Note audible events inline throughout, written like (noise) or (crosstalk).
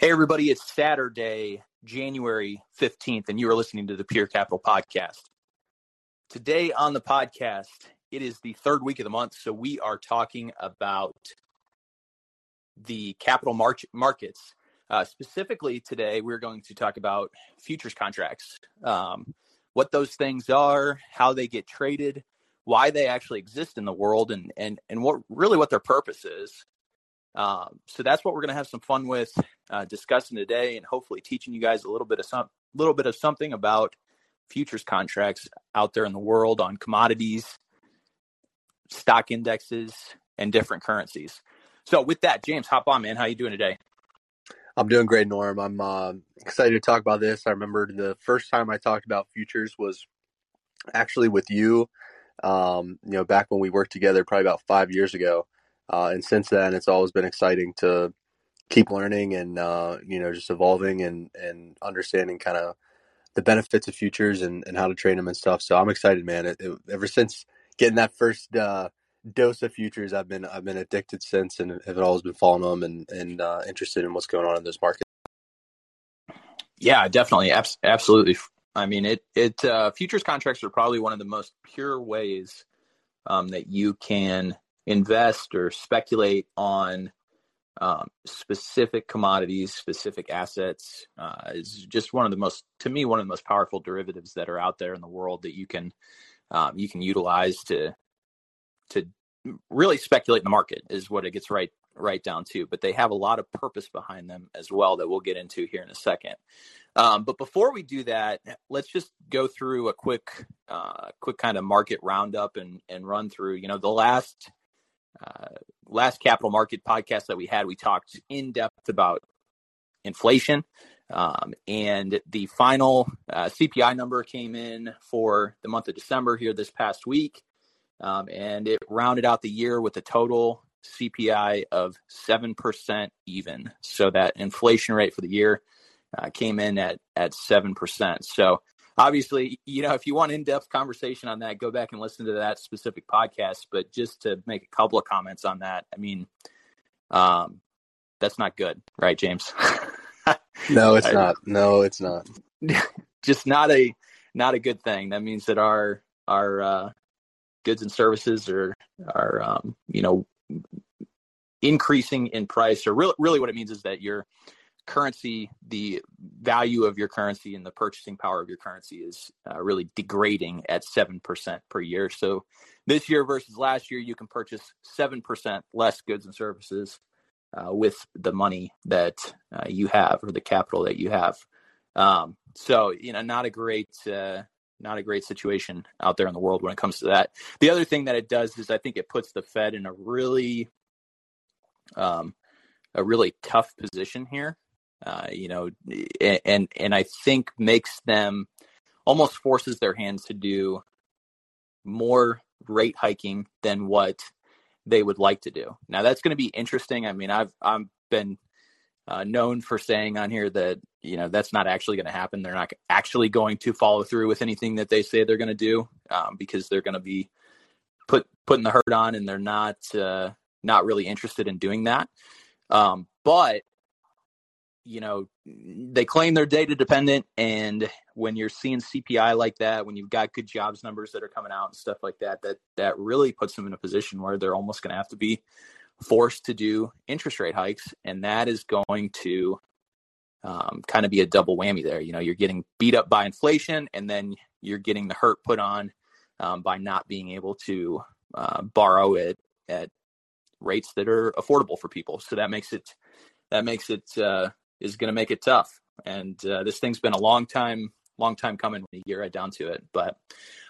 Hey, everybody, it's Saturday, January 15th, and you are listening to the Pure Capital Podcast. Today on the podcast, it is the third week of the month, so we are talking about the capital mar- markets. Uh, specifically, today, we're going to talk about futures contracts, um, what those things are, how they get traded, why they actually exist in the world, and, and, and what really what their purpose is. Um, so that's what we're going to have some fun with uh, discussing today, and hopefully teaching you guys a little bit of some little bit of something about futures contracts out there in the world on commodities, stock indexes, and different currencies. So with that, James, hop on, man. How you doing today? I'm doing great, Norm. I'm uh, excited to talk about this. I remember the first time I talked about futures was actually with you. Um, you know, back when we worked together, probably about five years ago. Uh, and since then, it's always been exciting to keep learning and uh, you know just evolving and and understanding kind of the benefits of futures and, and how to train them and stuff. So I'm excited, man. It, it, ever since getting that first uh, dose of futures, I've been I've been addicted since, and have always been following them and and uh, interested in what's going on in those markets. Yeah, definitely, Abs- absolutely. I mean, it it uh, futures contracts are probably one of the most pure ways um, that you can invest or speculate on um, specific commodities, specific assets uh, is just one of the most, to me, one of the most powerful derivatives that are out there in the world that you can um, you can utilize to to really speculate in the market is what it gets right right down to. But they have a lot of purpose behind them as well that we'll get into here in a second. Um, but before we do that, let's just go through a quick uh, quick kind of market roundup and and run through. You know, the last uh, last capital market podcast that we had, we talked in depth about inflation. Um, and the final uh, CPI number came in for the month of December here this past week. Um, and it rounded out the year with a total CPI of 7% even. So that inflation rate for the year uh, came in at, at 7%. So obviously, you know, if you want in-depth conversation on that, go back and listen to that specific podcast. But just to make a couple of comments on that, I mean, um, that's not good, right, James? (laughs) no, it's not. No, it's not. (laughs) just not a not a good thing. That means that our our uh, goods and services are are um, you know increasing in price. Or really, really, what it means is that you're currency, the value of your currency and the purchasing power of your currency is uh, really degrading at 7% per year. So this year versus last year, you can purchase 7% less goods and services uh, with the money that uh, you have or the capital that you have. Um, so, you know, not a great, uh, not a great situation out there in the world when it comes to that. The other thing that it does is I think it puts the Fed in a really, um, a really tough position here uh, you know, and and I think makes them almost forces their hands to do more rate hiking than what they would like to do. Now that's going to be interesting. I mean, I've I've been uh, known for saying on here that you know that's not actually going to happen. They're not actually going to follow through with anything that they say they're going to do um, because they're going to be put putting the hurt on, and they're not uh, not really interested in doing that. Um, but you know, they claim they're data dependent. And when you're seeing CPI like that, when you've got good jobs numbers that are coming out and stuff like that, that, that really puts them in a position where they're almost going to have to be forced to do interest rate hikes. And that is going to um, kind of be a double whammy there. You know, you're getting beat up by inflation and then you're getting the hurt put on um, by not being able to uh, borrow it at rates that are affordable for people. So that makes it that makes it uh, is going to make it tough. And uh, this thing's been a long time, long time coming when you get right down to it. But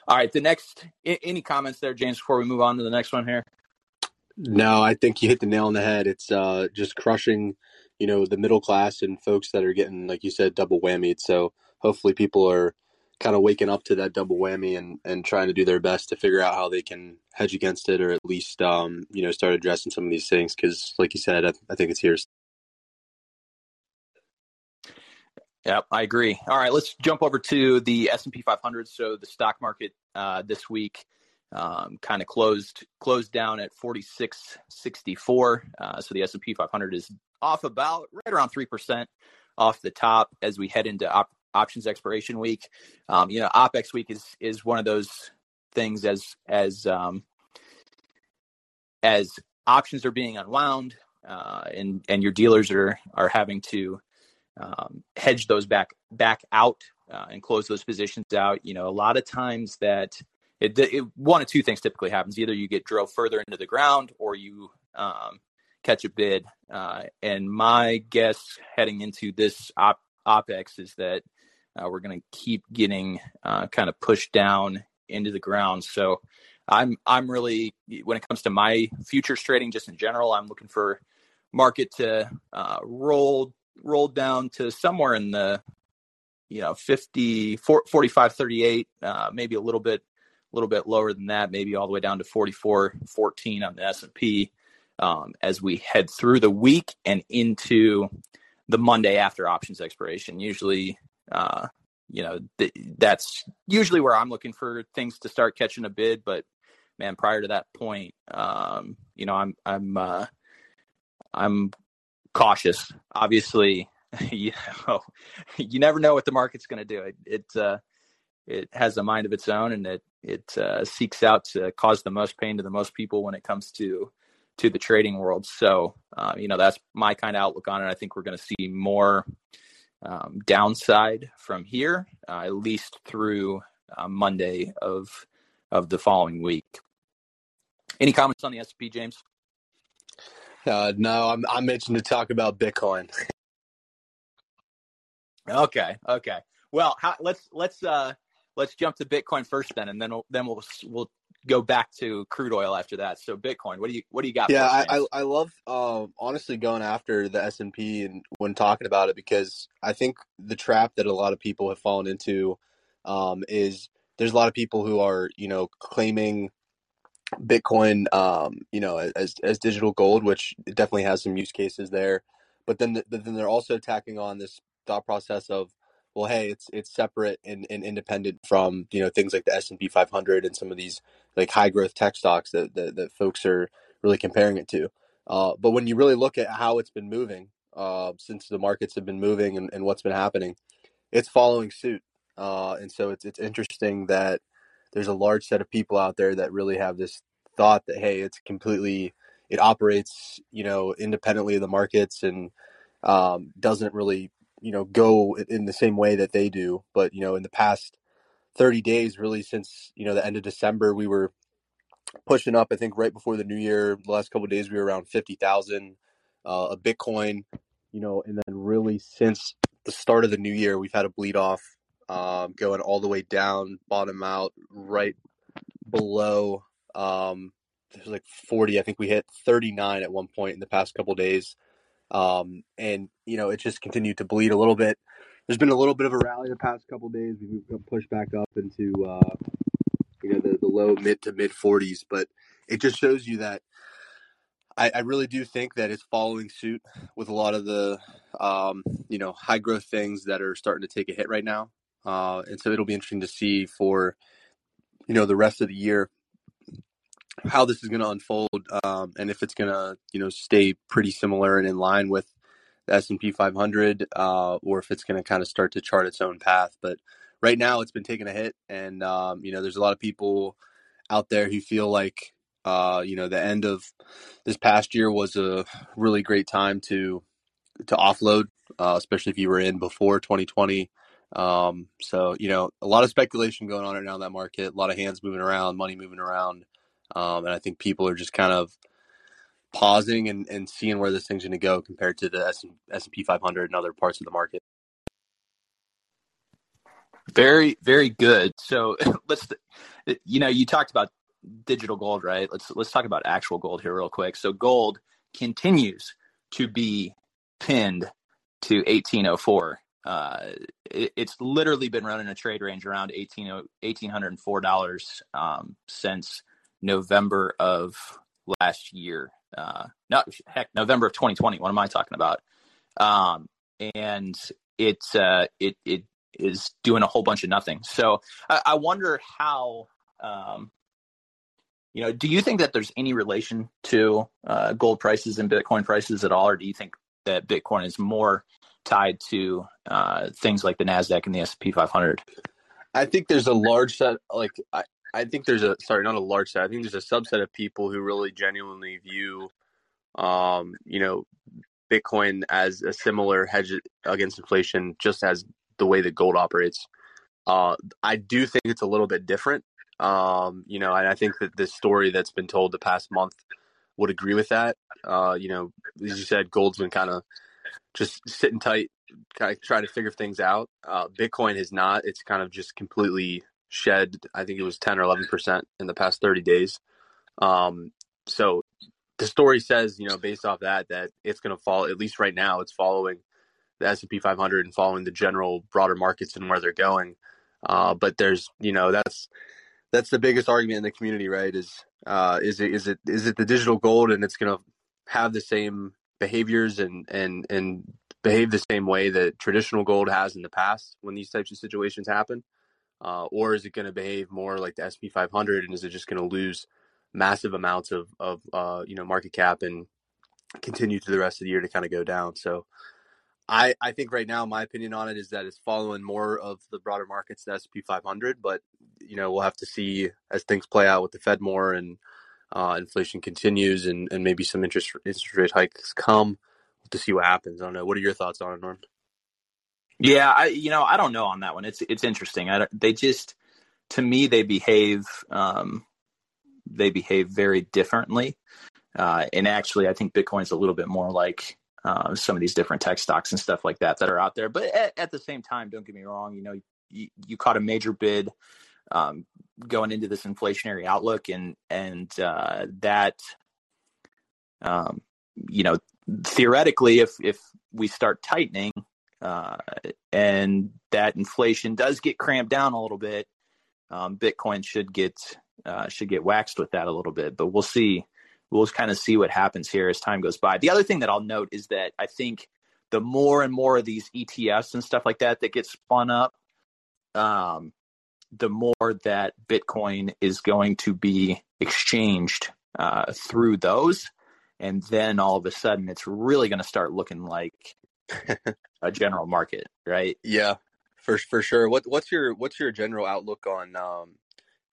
all right, the next, any comments there, James, before we move on to the next one here? No, I think you hit the nail on the head. It's uh, just crushing, you know, the middle class and folks that are getting, like you said, double whammied. So hopefully people are kind of waking up to that double whammy and, and trying to do their best to figure out how they can hedge against it or at least, um, you know, start addressing some of these things. Cause like you said, I, I think it's here Yep, I agree. All right, let's jump over to the S and P 500. So the stock market uh, this week um, kind of closed closed down at 4664. Uh, so the S and P 500 is off about right around three percent off the top as we head into op- options expiration week. Um, you know, OPEX week is is one of those things as as um, as options are being unwound uh, and and your dealers are are having to um, hedge those back back out uh, and close those positions out. You know, a lot of times that it, it, one of two things typically happens: either you get drilled further into the ground, or you um, catch a bid. Uh, and my guess heading into this op- opex is that uh, we're going to keep getting uh, kind of pushed down into the ground. So I'm I'm really when it comes to my futures trading, just in general, I'm looking for market to uh, roll roll down to somewhere in the you know 50 45 38 uh, maybe a little bit a little bit lower than that maybe all the way down to 44 14 on the s&p um, as we head through the week and into the monday after options expiration. Usually uh, you know th- that's usually where i'm looking for things to start catching a bid but man prior to that point um, you know i'm i'm uh, i'm cautious obviously (laughs) you know you never know what the market's going to do it it uh, it has a mind of its own and it it uh, seeks out to cause the most pain to the most people when it comes to to the trading world so uh, you know that's my kind of outlook on it i think we're going to see more um, downside from here, uh, at least through uh, Monday of of the following week. Any comments on the S&P, James? Uh, no, I'm I'm itching to talk about Bitcoin. okay, okay. Well, how, let's let's uh, let's jump to Bitcoin first, then, and then we'll, then we'll we'll go back to crude oil after that. So Bitcoin, what do you what do you got? Yeah, I, I, I love uh, honestly going after the S and P and when talking about it because I think the trap that a lot of people have fallen into um, is there's a lot of people who are you know claiming Bitcoin um, you know as as digital gold, which definitely has some use cases there, but then the, then they're also tacking on this thought process of well, hey, it's it's separate and, and independent from you know things like the S and P 500 and some of these like high growth tech stocks that, that, that folks are really comparing it to. Uh, but when you really look at how it's been moving uh, since the markets have been moving and, and what's been happening, it's following suit. Uh, and so it's it's interesting that there's a large set of people out there that really have this thought that hey, it's completely it operates you know independently of the markets and um, doesn't really you know go in the same way that they do. But you know in the past 30 days really since you know the end of december we were pushing up i think right before the new year the last couple days we were around 50000 uh, a bitcoin you know and then really since the start of the new year we've had a bleed off um, going all the way down bottom out right below um, there's like 40 i think we hit 39 at one point in the past couple days um, and you know, it just continued to bleed a little bit. There's been a little bit of a rally the past couple days. We've pushed back up into uh, you know the, the low mid to mid 40s, but it just shows you that I, I, really do think that it's following suit with a lot of the um, you know high growth things that are starting to take a hit right now. Uh, and so it'll be interesting to see for you know the rest of the year how this is going to unfold um, and if it's going to you know stay pretty similar and in line with the S&P 500 uh, or if it's going to kind of start to chart its own path. But right now it's been taking a hit and um, you know there's a lot of people out there who feel like uh, you know the end of this past year was a really great time to to offload uh, especially if you were in before 2020 um, so you know a lot of speculation going on right now in that market a lot of hands moving around money moving around um, and I think people are just kind of pausing and, and seeing where this thing's going to go compared to the S and P 500 and other parts of the market. Very, very good. So (laughs) let's, you know, you talked about digital gold, right? Let's let's talk about actual gold here real quick. So gold continues to be pinned to 1804. Uh, it, it's literally been running a trade range around 18, $1,804 um, since November of last year. Uh, no, heck, November of 2020. What am I talking about? Um, and it's uh, it it is doing a whole bunch of nothing. So I, I wonder how. Um, you know, do you think that there's any relation to uh, gold prices and Bitcoin prices at all, or do you think that Bitcoin is more tied to uh, things like the Nasdaq and the S P 500? I think there's a large set. Like I, I think there's a sorry, not a large set. I think there's a subset of people who really genuinely view, um, you know, Bitcoin as a similar hedge against inflation, just as the way that gold operates. Uh, I do think it's a little bit different. Um, you know, and I think that this story that's been told the past month would agree with that. Uh, you know, as you said, gold's been kind of just sitting tight, kind of trying to figure things out. Uh, Bitcoin has not. It's kind of just completely shed. I think it was ten or eleven percent in the past thirty days. Um, so the story says, you know, based off that, that it's going to fall. At least right now, it's following the S and P 500 and following the general broader markets and where they're going. Uh, but there's, you know, that's that's the biggest argument in the community, right? Is uh, is it is it is it the digital gold and it's going to have the same behaviors and and and behave the same way that traditional gold has in the past when these types of situations happen, uh, or is it going to behave more like the SP 500 and is it just going to lose massive amounts of of uh, you know market cap and continue to the rest of the year to kind of go down? So I, I think right now my opinion on it is that it's following more of the broader markets, the S P 500. But you know we'll have to see as things play out with the Fed more and uh, inflation continues and, and maybe some interest interest rate hikes come to see what happens. I don't know. What are your thoughts on it, Norm? Yeah, I you know I don't know on that one. It's it's interesting. I, they just to me they behave um, they behave very differently. Uh, and actually, I think Bitcoin's a little bit more like uh, some of these different tech stocks and stuff like that that are out there. But at, at the same time, don't get me wrong. You know, you, you caught a major bid um, going into this inflationary outlook, and and uh, that, um, you know, theoretically, if if we start tightening uh, and that inflation does get cramped down a little bit, um, Bitcoin should get uh, should get waxed with that a little bit. But we'll see we'll kind of see what happens here as time goes by. The other thing that I'll note is that I think the more and more of these ETFs and stuff like that that get spun up, um, the more that Bitcoin is going to be exchanged uh, through those. And then all of a sudden, it's really going to start looking like (laughs) a general market, right? Yeah, for for sure. What what's your what's your general outlook on um,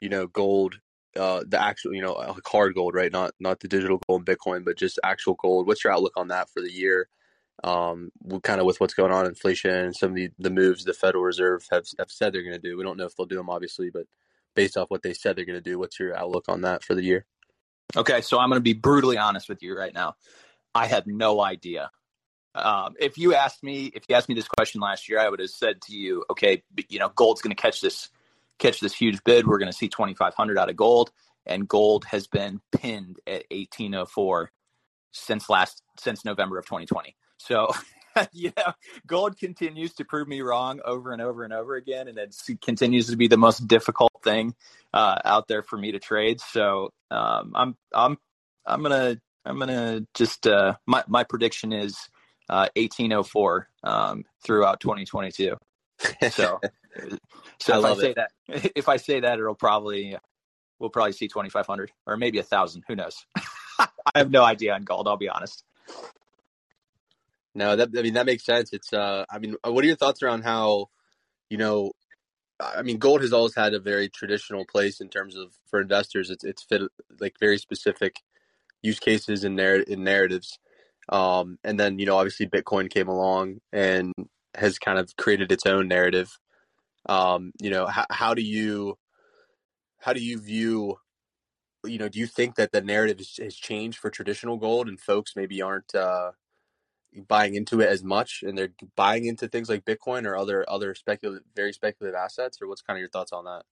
you know gold uh, the actual, you know, like hard gold, right? Not not the digital gold and Bitcoin, but just actual gold. What's your outlook on that for the year? Um, kind of with what's going on, inflation, and some of the, the moves the Federal Reserve have have said they're going to do. We don't know if they'll do them, obviously, but based off what they said they're going to do, what's your outlook on that for the year? Okay, so I'm going to be brutally honest with you right now. I have no idea. Um, if you asked me, if you asked me this question last year, I would have said to you, okay, you know, gold's going to catch this catch this huge bid. We're going to see 2,500 out of gold, and gold has been pinned at 1804 since last since November of 2020. So, (laughs) you know, gold continues to prove me wrong over and over and over again, and it continues to be the most difficult thing uh, out there for me to trade. So, um, I'm I'm I'm gonna I'm gonna just uh, my my prediction is uh, 1804 um, throughout 2022. So (laughs) so I if I say it. that, (laughs) if I say that, it'll probably we'll probably see twenty five hundred or maybe a thousand. Who knows? (laughs) I have no idea on gold. I'll be honest. No, that I mean that makes sense. It's uh, I mean, what are your thoughts around how, you know, I mean, gold has always had a very traditional place in terms of for investors. It's it's fit like very specific use cases and narr- in narratives. Um, and then you know, obviously, Bitcoin came along and has kind of created its own narrative. Um, you know, how, how do you how do you view you know do you think that the narrative has changed for traditional gold and folks maybe aren't uh, buying into it as much and they're buying into things like bitcoin or other other speculative very speculative assets or what's kind of your thoughts on that?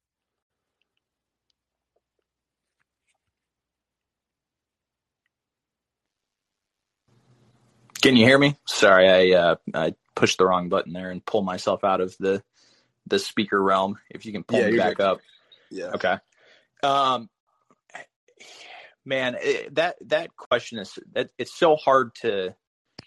Can you hear me? Sorry i uh, i pushed the wrong button there and pulled myself out of the the speaker realm. If you can pull yeah, me back good. up. Yeah. Okay. Um, man, it, that that question is that it's so hard to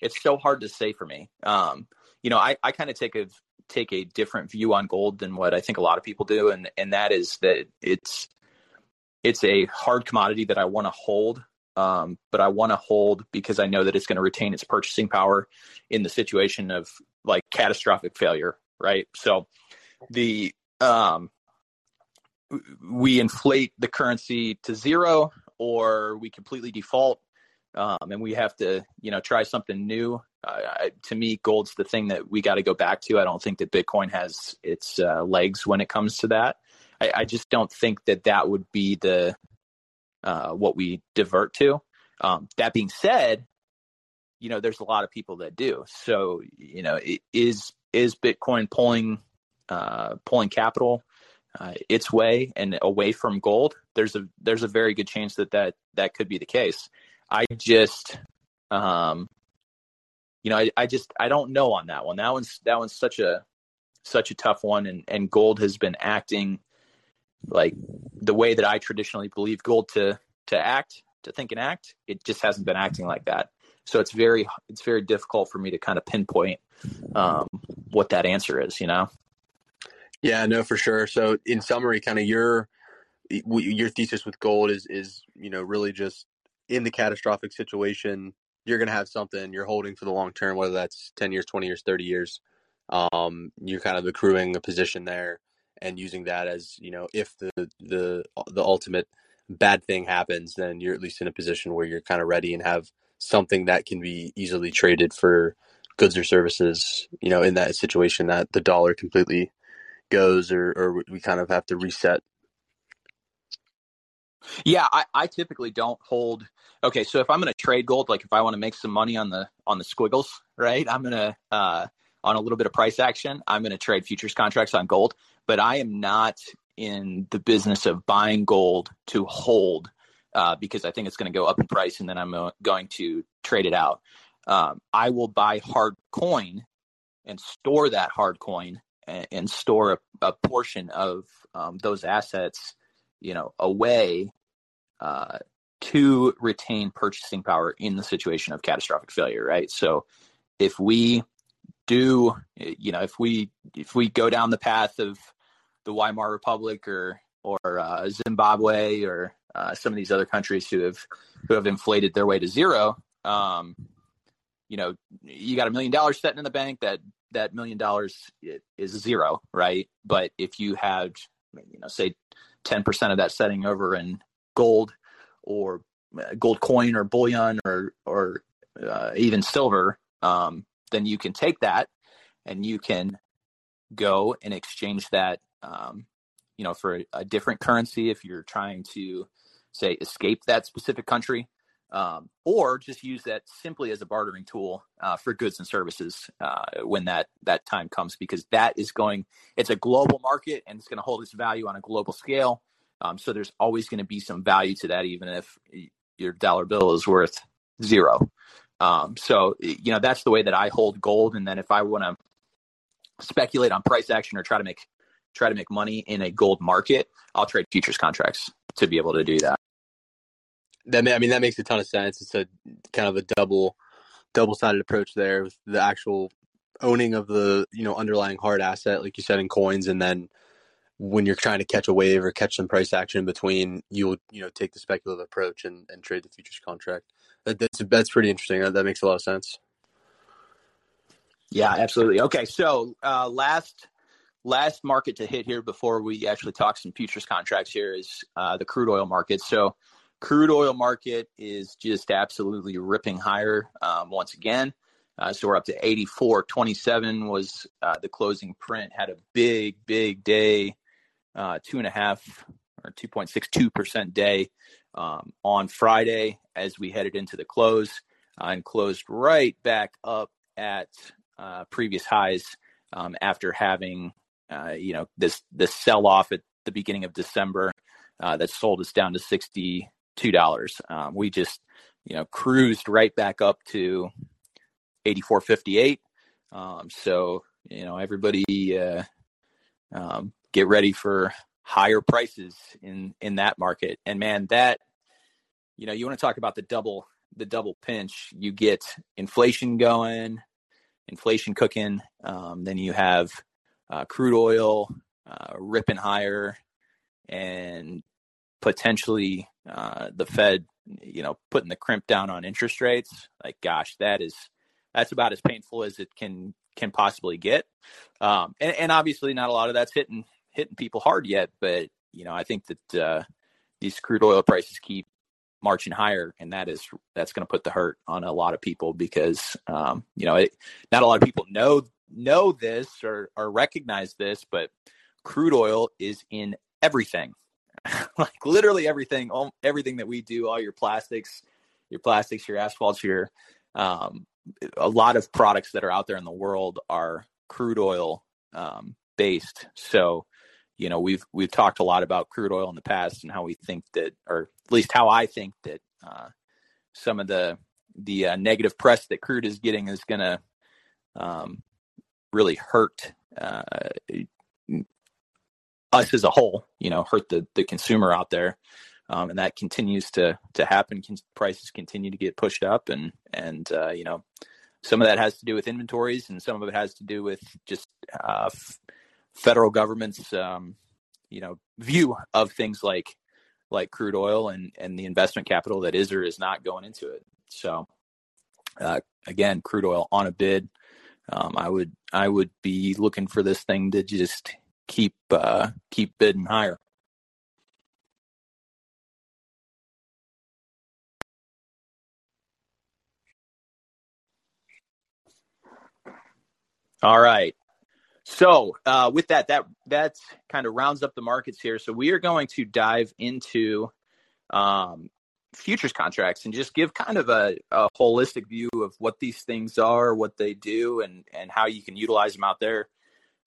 it's so hard to say for me. Um, you know, I I kind of take a take a different view on gold than what I think a lot of people do, and and that is that it's it's a hard commodity that I want to hold um, but I want to hold because I know that it's going to retain its purchasing power in the situation of like catastrophic failure, right? So the um, we inflate the currency to zero, or we completely default, um, and we have to you know try something new. Uh, to me, gold's the thing that we got to go back to. I don't think that Bitcoin has its uh, legs when it comes to that. I, I, just don't think that that would be the uh, what we divert to. Um, that being said, you know, there's a lot of people that do. So, you know, is is Bitcoin pulling uh, pulling capital uh, its way and away from gold? There's a there's a very good chance that that that could be the case. I just, um, you know, I, I just I don't know on that one. That one's that one's such a such a tough one, and and gold has been acting like the way that I traditionally believe gold to to act, to think and act. It just hasn't been acting like that. So it's very it's very difficult for me to kind of pinpoint um, what that answer is. You know. Yeah, no, for sure. So in summary, kind of your your thesis with gold is is you know really just in the catastrophic situation you're going to have something you're holding for the long term whether that's 10 years 20 years 30 years um, you're kind of accruing a position there and using that as you know if the the the ultimate bad thing happens then you're at least in a position where you're kind of ready and have something that can be easily traded for goods or services you know in that situation that the dollar completely goes or or we kind of have to reset yeah i, I typically don't hold okay so if i'm going to trade gold like if i want to make some money on the on the squiggles right i'm going to uh on a little bit of price action i'm going to trade futures contracts on gold but I am not in the business of buying gold to hold uh, because I think it's going to go up in price and then I'm uh, going to trade it out. Um, I will buy hard coin and store that hard coin and, store a, a, portion of um, those assets, you know, away uh, to retain purchasing power in the situation of catastrophic failure. Right. So if we do, you know, if we if we go down the path of the Weimar Republic or or uh, Zimbabwe or uh, some of these other countries who have who have inflated their way to zero. Um, you know, you got a million dollars sitting in the bank. That that million dollars is zero, right? But if you have, you know, say ten percent of that setting over in gold or uh, gold coin or bullion or or uh, even silver, um, then you can take that and you can go and exchange that um, you know, for a, a, different currency if you're trying to, say, escape that specific country, um, or just use that simply as a bartering tool uh, for goods and services uh, when that that time comes, because that is going. It's a global market and it's going to hold its value on a global scale. Um, so there's always going to be some value to that, even if your dollar bill is worth zero. Um, so you know that's the way that I hold gold, and then if I want to speculate on price action or try to make try to make money in a gold market, I'll trade futures contracts to be able to do that. That I mean that makes a ton of sense. It's a kind of a double double sided approach there with the actual owning of the you know underlying hard asset, like you said in coins, and then when you're trying to catch a wave or catch some price action in between, you'll you know take the speculative approach and, and trade the futures contract. That, that's that's pretty interesting. That, that makes a lot of sense. Yeah, absolutely. Okay, so uh, last last market to hit here before we actually talk some futures contracts here is uh, the crude oil market. So, crude oil market is just absolutely ripping higher um, once again. Uh, so we're up to 84.27 was uh, the closing print. Had a big, big day, uh, two and a half or 2.62 percent day um, on Friday as we headed into the close uh, and closed right back up at uh, previous highs um, after having uh, you know, this this sell off at the beginning of December that sold us down to sixty two dollars. Um, we just you know cruised right back up to eighty four fifty eight. Um, so you know everybody uh, um, get ready for higher prices in in that market. And man, that you know you want to talk about the double the double pinch. You get inflation going, inflation cooking. Um, then you have uh, crude oil uh, ripping higher and potentially uh, the Fed you know, putting the crimp down on interest rates, like gosh, that is that's about as painful as it can can possibly get. Um, and, and obviously, not a lot of that's hitting hitting people hard yet, but you know, I think that uh, these crude oil prices keep marching higher, and that is that's going to put the hurt on a lot of people because um, you know, it, not a lot of people know know this or or recognize this, but crude oil is in everything, (laughs) like literally everything, all, everything that we do, all your plastics, your plastics, your asphalts, your um, a lot of products that are out there in the world are crude oil um, based. So, you know, we've we've talked a lot about crude oil in the past and how we think that, or at least how I think that uh, some of the the uh, negative press that crude is getting is going to um, really hurt uh, us as a whole. You know, hurt the the consumer out there. Um, and that continues to to happen. Prices continue to get pushed up, and and uh, you know, some of that has to do with inventories, and some of it has to do with just uh, f- federal government's um, you know view of things like like crude oil and and the investment capital that is or is not going into it. So uh, again, crude oil on a bid. Um, I would I would be looking for this thing to just keep uh, keep bidding higher. All right. So uh, with that, that that kind of rounds up the markets here. So we are going to dive into um, futures contracts and just give kind of a, a, holistic view of what these things are, what they do, and and how you can utilize them out there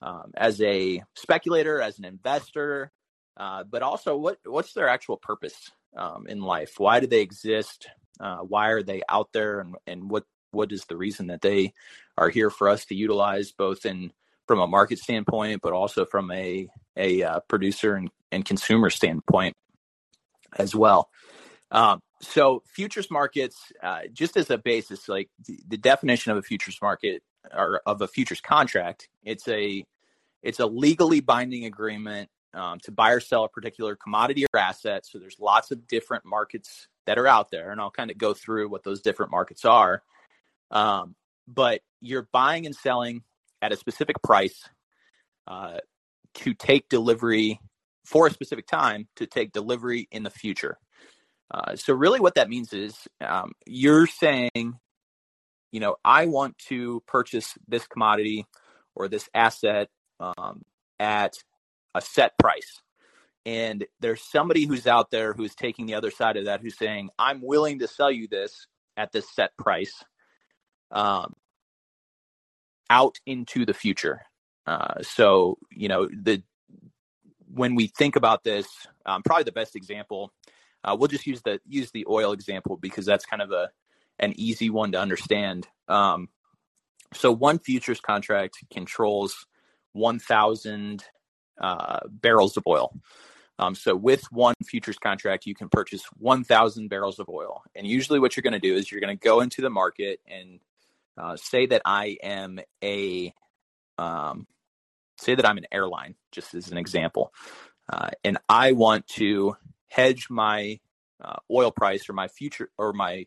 um, as a speculator, as an investor, uh, but also what what's their actual purpose um, in life? Why do they exist? Uh, why are they out there, and and what what is the reason that they are here for us to utilize both in from a market standpoint, but also from a a uh, producer and, and consumer standpoint as well. Um, so futures markets, uh, just as a basis, like the, the, definition of a futures market or of a futures contract, it's a it's a legally binding agreement um, to buy or sell a particular commodity or asset. So there's lots of different markets that are out there, and I'll kind of go through what those different markets are. Um, but you're buying and selling at a specific price uh, to take delivery for a specific time to take delivery in the future. Uh, so really, what that means is um, you're saying, you know, I want to purchase this commodity or this asset um, at a set price. And there's somebody who's out there who's taking the other side of that who's saying, I'm willing to sell you this at this set price um, out into the future. Uh, so you know the when we think about this, um, probably the best example. Uh, we'll just use the use the oil example because that's kind of a an easy one to understand. Um, so one futures contract controls 1,000 uh, barrels of oil. Um, so with one futures contract, you can purchase 1,000 barrels of oil. And usually, what you're going to do is you're going to go into the market and uh, say that I am a, um, say that I'm an airline, just as an example, uh, and I want to hedge my uh, oil price or my future or my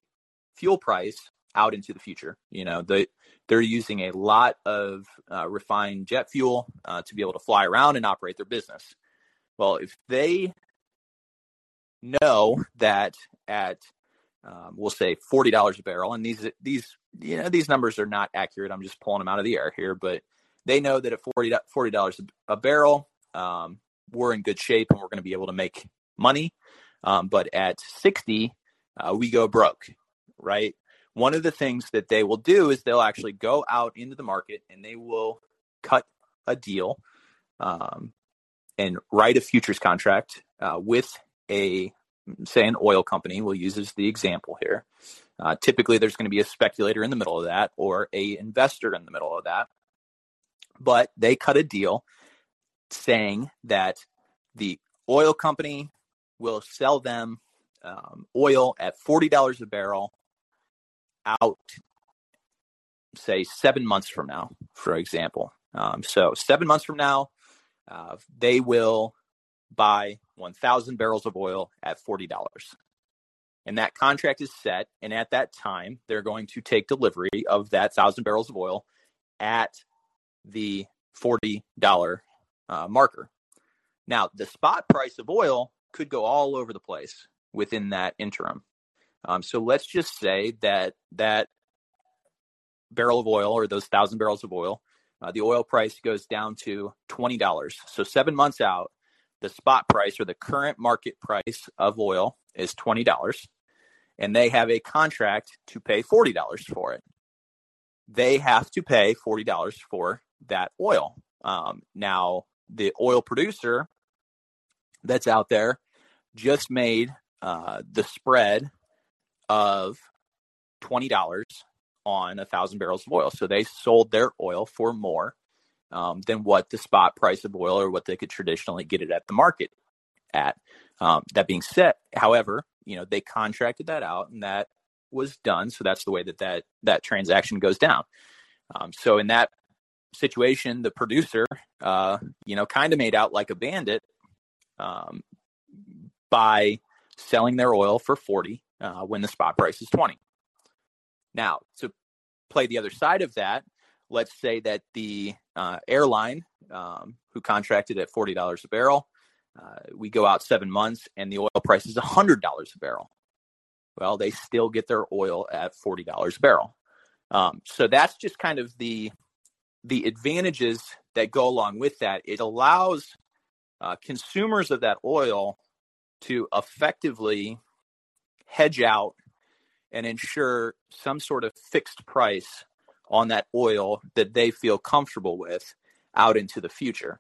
fuel price out into the future. You know, they they're using a lot of uh, refined jet fuel uh, to be able to fly around and operate their business. Well, if they know that at um, we'll say forty dollars a barrel, and these these you know these numbers are not accurate. I'm just pulling them out of the air here, but they know that at 40 dollars a barrel, um, we're in good shape and we're going to be able to make money. Um, but at sixty, uh, we go broke, right? One of the things that they will do is they'll actually go out into the market and they will cut a deal um, and write a futures contract uh, with a say an oil company, we'll use as the example here. Uh, typically, there's going to be a speculator in the middle of that or a investor in the middle of that. But they cut a deal saying that the oil company will sell them um, oil at forty dollars a barrel out, say seven months from now, for example. Um, so seven months from now, uh, they will buy 1,000 barrels of oil at $40. and that contract is set. And at that time, they're going to take delivery of that thousand barrels of oil at the $40 uh, marker. Now, the spot price of oil could go all over the place within that interim. Um, so let's just say that that barrel of oil or those thousand barrels of oil, uh, the oil price goes down to $20. So seven months out, the spot price or the current market price of oil is $20 and they have a contract to pay $40 for it. They have to pay $40 for that oil. Um, now, the oil producer that's out there just made uh, the spread of $20 on a thousand barrels of oil. So they sold their oil for more um, than what the spot price of oil or what they could traditionally get it at the market at. Um, that being said, however, you know they contracted that out and that was done. So that's the way that that that transaction goes down. Um, so in that situation, the producer, uh, you know, kind of made out like a bandit um, by selling their oil for forty uh, when the spot price is twenty. Now, to play the other side of that, let's say that the uh, airline um, who contracted at forty dollars a barrel, uh, we go out seven months and the oil price is hundred dollars a barrel. Well, they still get their oil at forty dollars a barrel. Um, so that's just kind of the the advantages that go along with that. It allows uh, consumers of that oil to effectively hedge out and ensure some sort of fixed price on that oil that they feel comfortable with out into the future.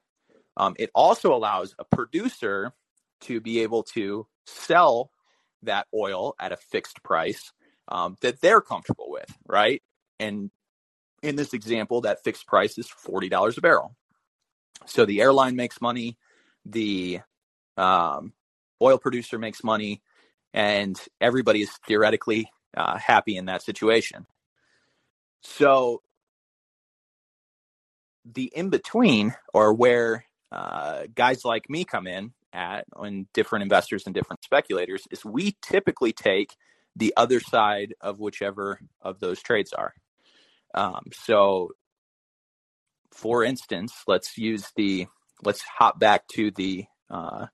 Um, it also allows a producer to be able to sell that oil at a fixed price um, that they're comfortable with, right? And in this example, that fixed price is $40 a barrel. So the airline makes money, the um, oil producer makes money, and everybody is theoretically uh, happy in that situation. So the in between, or where uh, guys like me come in at, and different investors and different speculators, is we typically take the other side of whichever of those trades are. Um, so, for instance, let's use the let's hop back to the uh,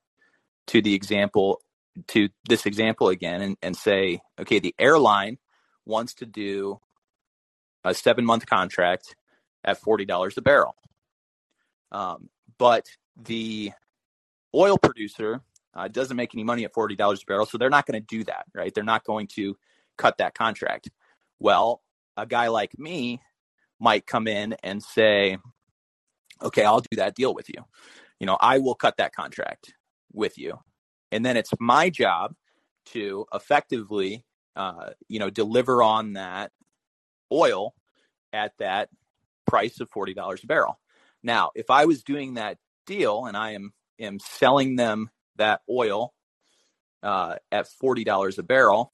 to the example to this example again and, and say, okay, the airline wants to do a seven month contract at $40 a barrel. Um, but the oil producer uh, doesn't make any money at $40 a barrel, so they're not going to do that, right? They're not going to cut that contract. Well, a guy like me might come in and say, okay, I'll do that deal with you. You know, I will cut that contract with you. And then it's my job to effectively, uh, you know, deliver on that oil at that price of $40 a barrel. Now, if I was doing that deal and I am, am selling them that oil uh, at $40 a barrel,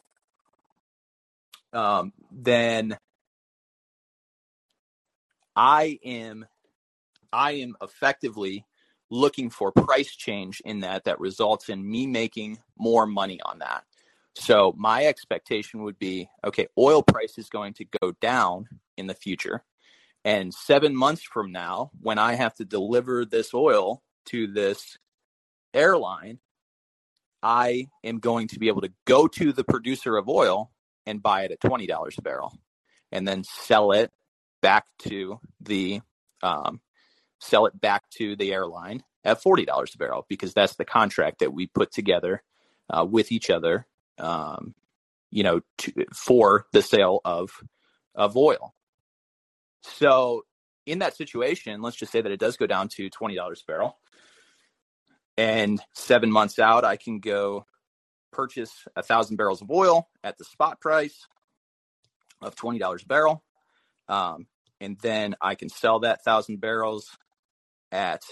um, then I am I am effectively looking for price change in that that results in me making more money on that. So my expectation would be okay, oil price is going to go down in the future. And 7 months from now when I have to deliver this oil to this airline, I am going to be able to go to the producer of oil and buy it at $20 a barrel and then sell it back to the um, sell it back to the airline at $40 a barrel because that's the contract that we put together uh, with each other, um, you know, to, for the sale of, of oil. So in that situation, let's just say that it does go down to $20 a barrel. And seven months out, I can go purchase a thousand barrels of oil at the spot price of $20 a barrel. Um, and then I can sell that thousand barrels at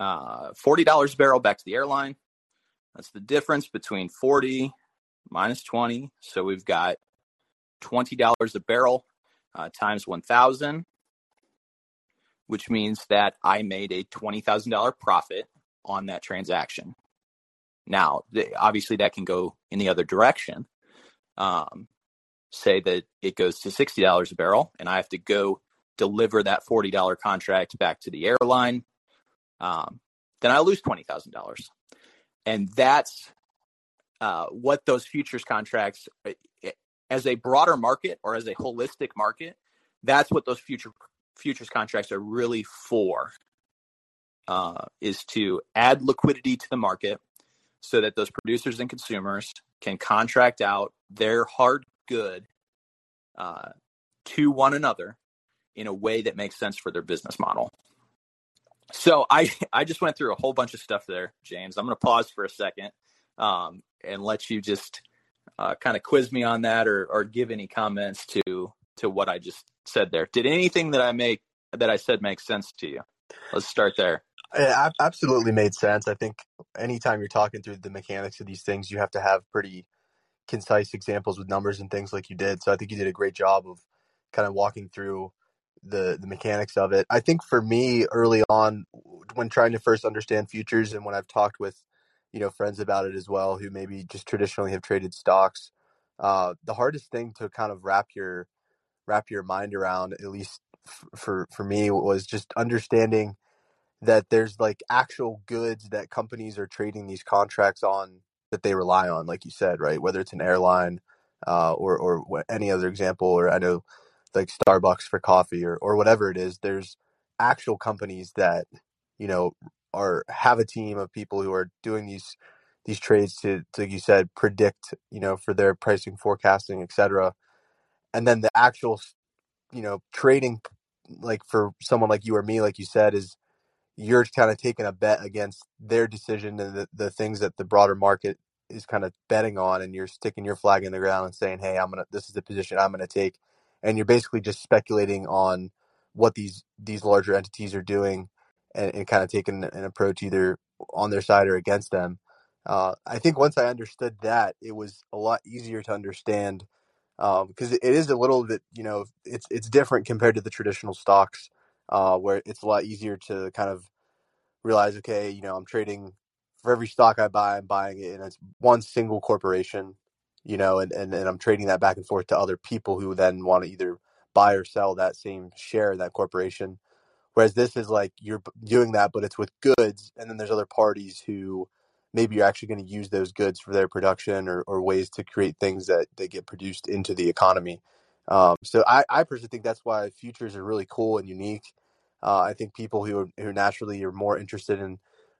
uh, $40 a barrel back to the airline. That's the difference between 40 minus 20. So we've got $20 a barrel uh, times 1,000, which means that I made a $20,000 profit on that transaction. Now, obviously, that can go in the other direction. Um, say that it goes to $60 a barrel, and I have to go deliver that $40 contract back to the airline. Um, then I lose $20,000. And that's uh, what those futures contracts, uh, as a broader market or as a holistic market, that's what those future futures contracts are really for. Uh, is to add liquidity to the market so that those producers and consumers can contract out their hard good uh, to one another in a way that makes sense for their business model. So I (laughs) I just went through a whole bunch of stuff there, James. I'm going to pause for a second um, and let you just uh, kind of quiz me on that or or give any comments to to what I just said there. Did anything that I make that I said make sense to you? Let's start there. It absolutely made sense. I think anytime you're talking through the mechanics of these things, you have to have pretty concise examples with numbers and things like you did. So I think you did a great job of kind of walking through the the mechanics of it. I think for me early on when trying to first understand futures and when I've talked with you know friends about it as well who maybe just traditionally have traded stocks, uh, the hardest thing to kind of wrap your wrap your mind around at least f- for for me was just understanding that there's like actual goods that companies are trading these contracts on that they rely on, like you said, right? Whether it's an airline uh, or or any other example, or I know like Starbucks for coffee or or whatever it is. There's actual companies that you know are have a team of people who are doing these these trades to, to like you said, predict you know for their pricing, forecasting, etc. And then the actual you know trading like for someone like you or me, like you said, is you're kind of taking a bet against their decision and the, the things that the broader market is kind of betting on and you're sticking your flag in the ground and saying hey i'm gonna this is the position i'm gonna take and you're basically just speculating on what these these larger entities are doing and, and kind of taking an approach either on their side or against them. Uh, i think once i understood that it was a lot easier to understand because um, it is a little bit you know it's it's different compared to the traditional stocks uh, where it's a lot easier to kind of realize, okay, you know, I'm trading for every stock I buy, I'm buying it, and it's one single corporation, you know, and, and, and I'm trading that back and forth to other people who then want to either buy or sell that same share of that corporation. Whereas this is like you're doing that, but it's with goods, and then there's other parties who maybe you're actually going to use those goods for their production or, or ways to create things that, they get produced into the economy. Um, so I, I personally think that's why futures are really cool and unique. Uh, I think people who are, who naturally are more interested in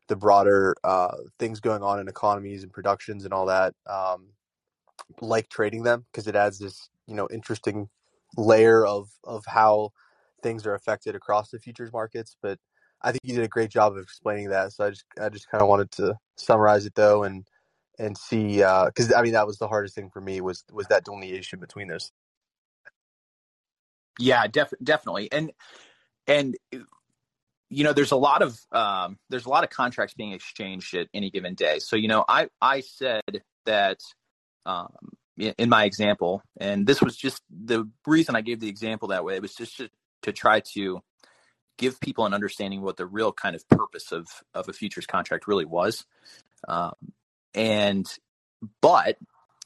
the broader uh, things going on in economies and productions and all that um, like trading them because it adds this you know interesting layer of of how things are affected across the futures markets. But I think you did a great job of explaining that. So I just I just kind of wanted to summarize it though and and see because uh, I mean that was the hardest thing for me was was that delineation between those. Yeah, def- definitely, and and you know there's a lot of um, there's a lot of contracts being exchanged at any given day. So you know I I said that um, in my example, and this was just the reason I gave the example that way. It was just to, to try to give people an understanding what the real kind of purpose of of a futures contract really was. Um, and but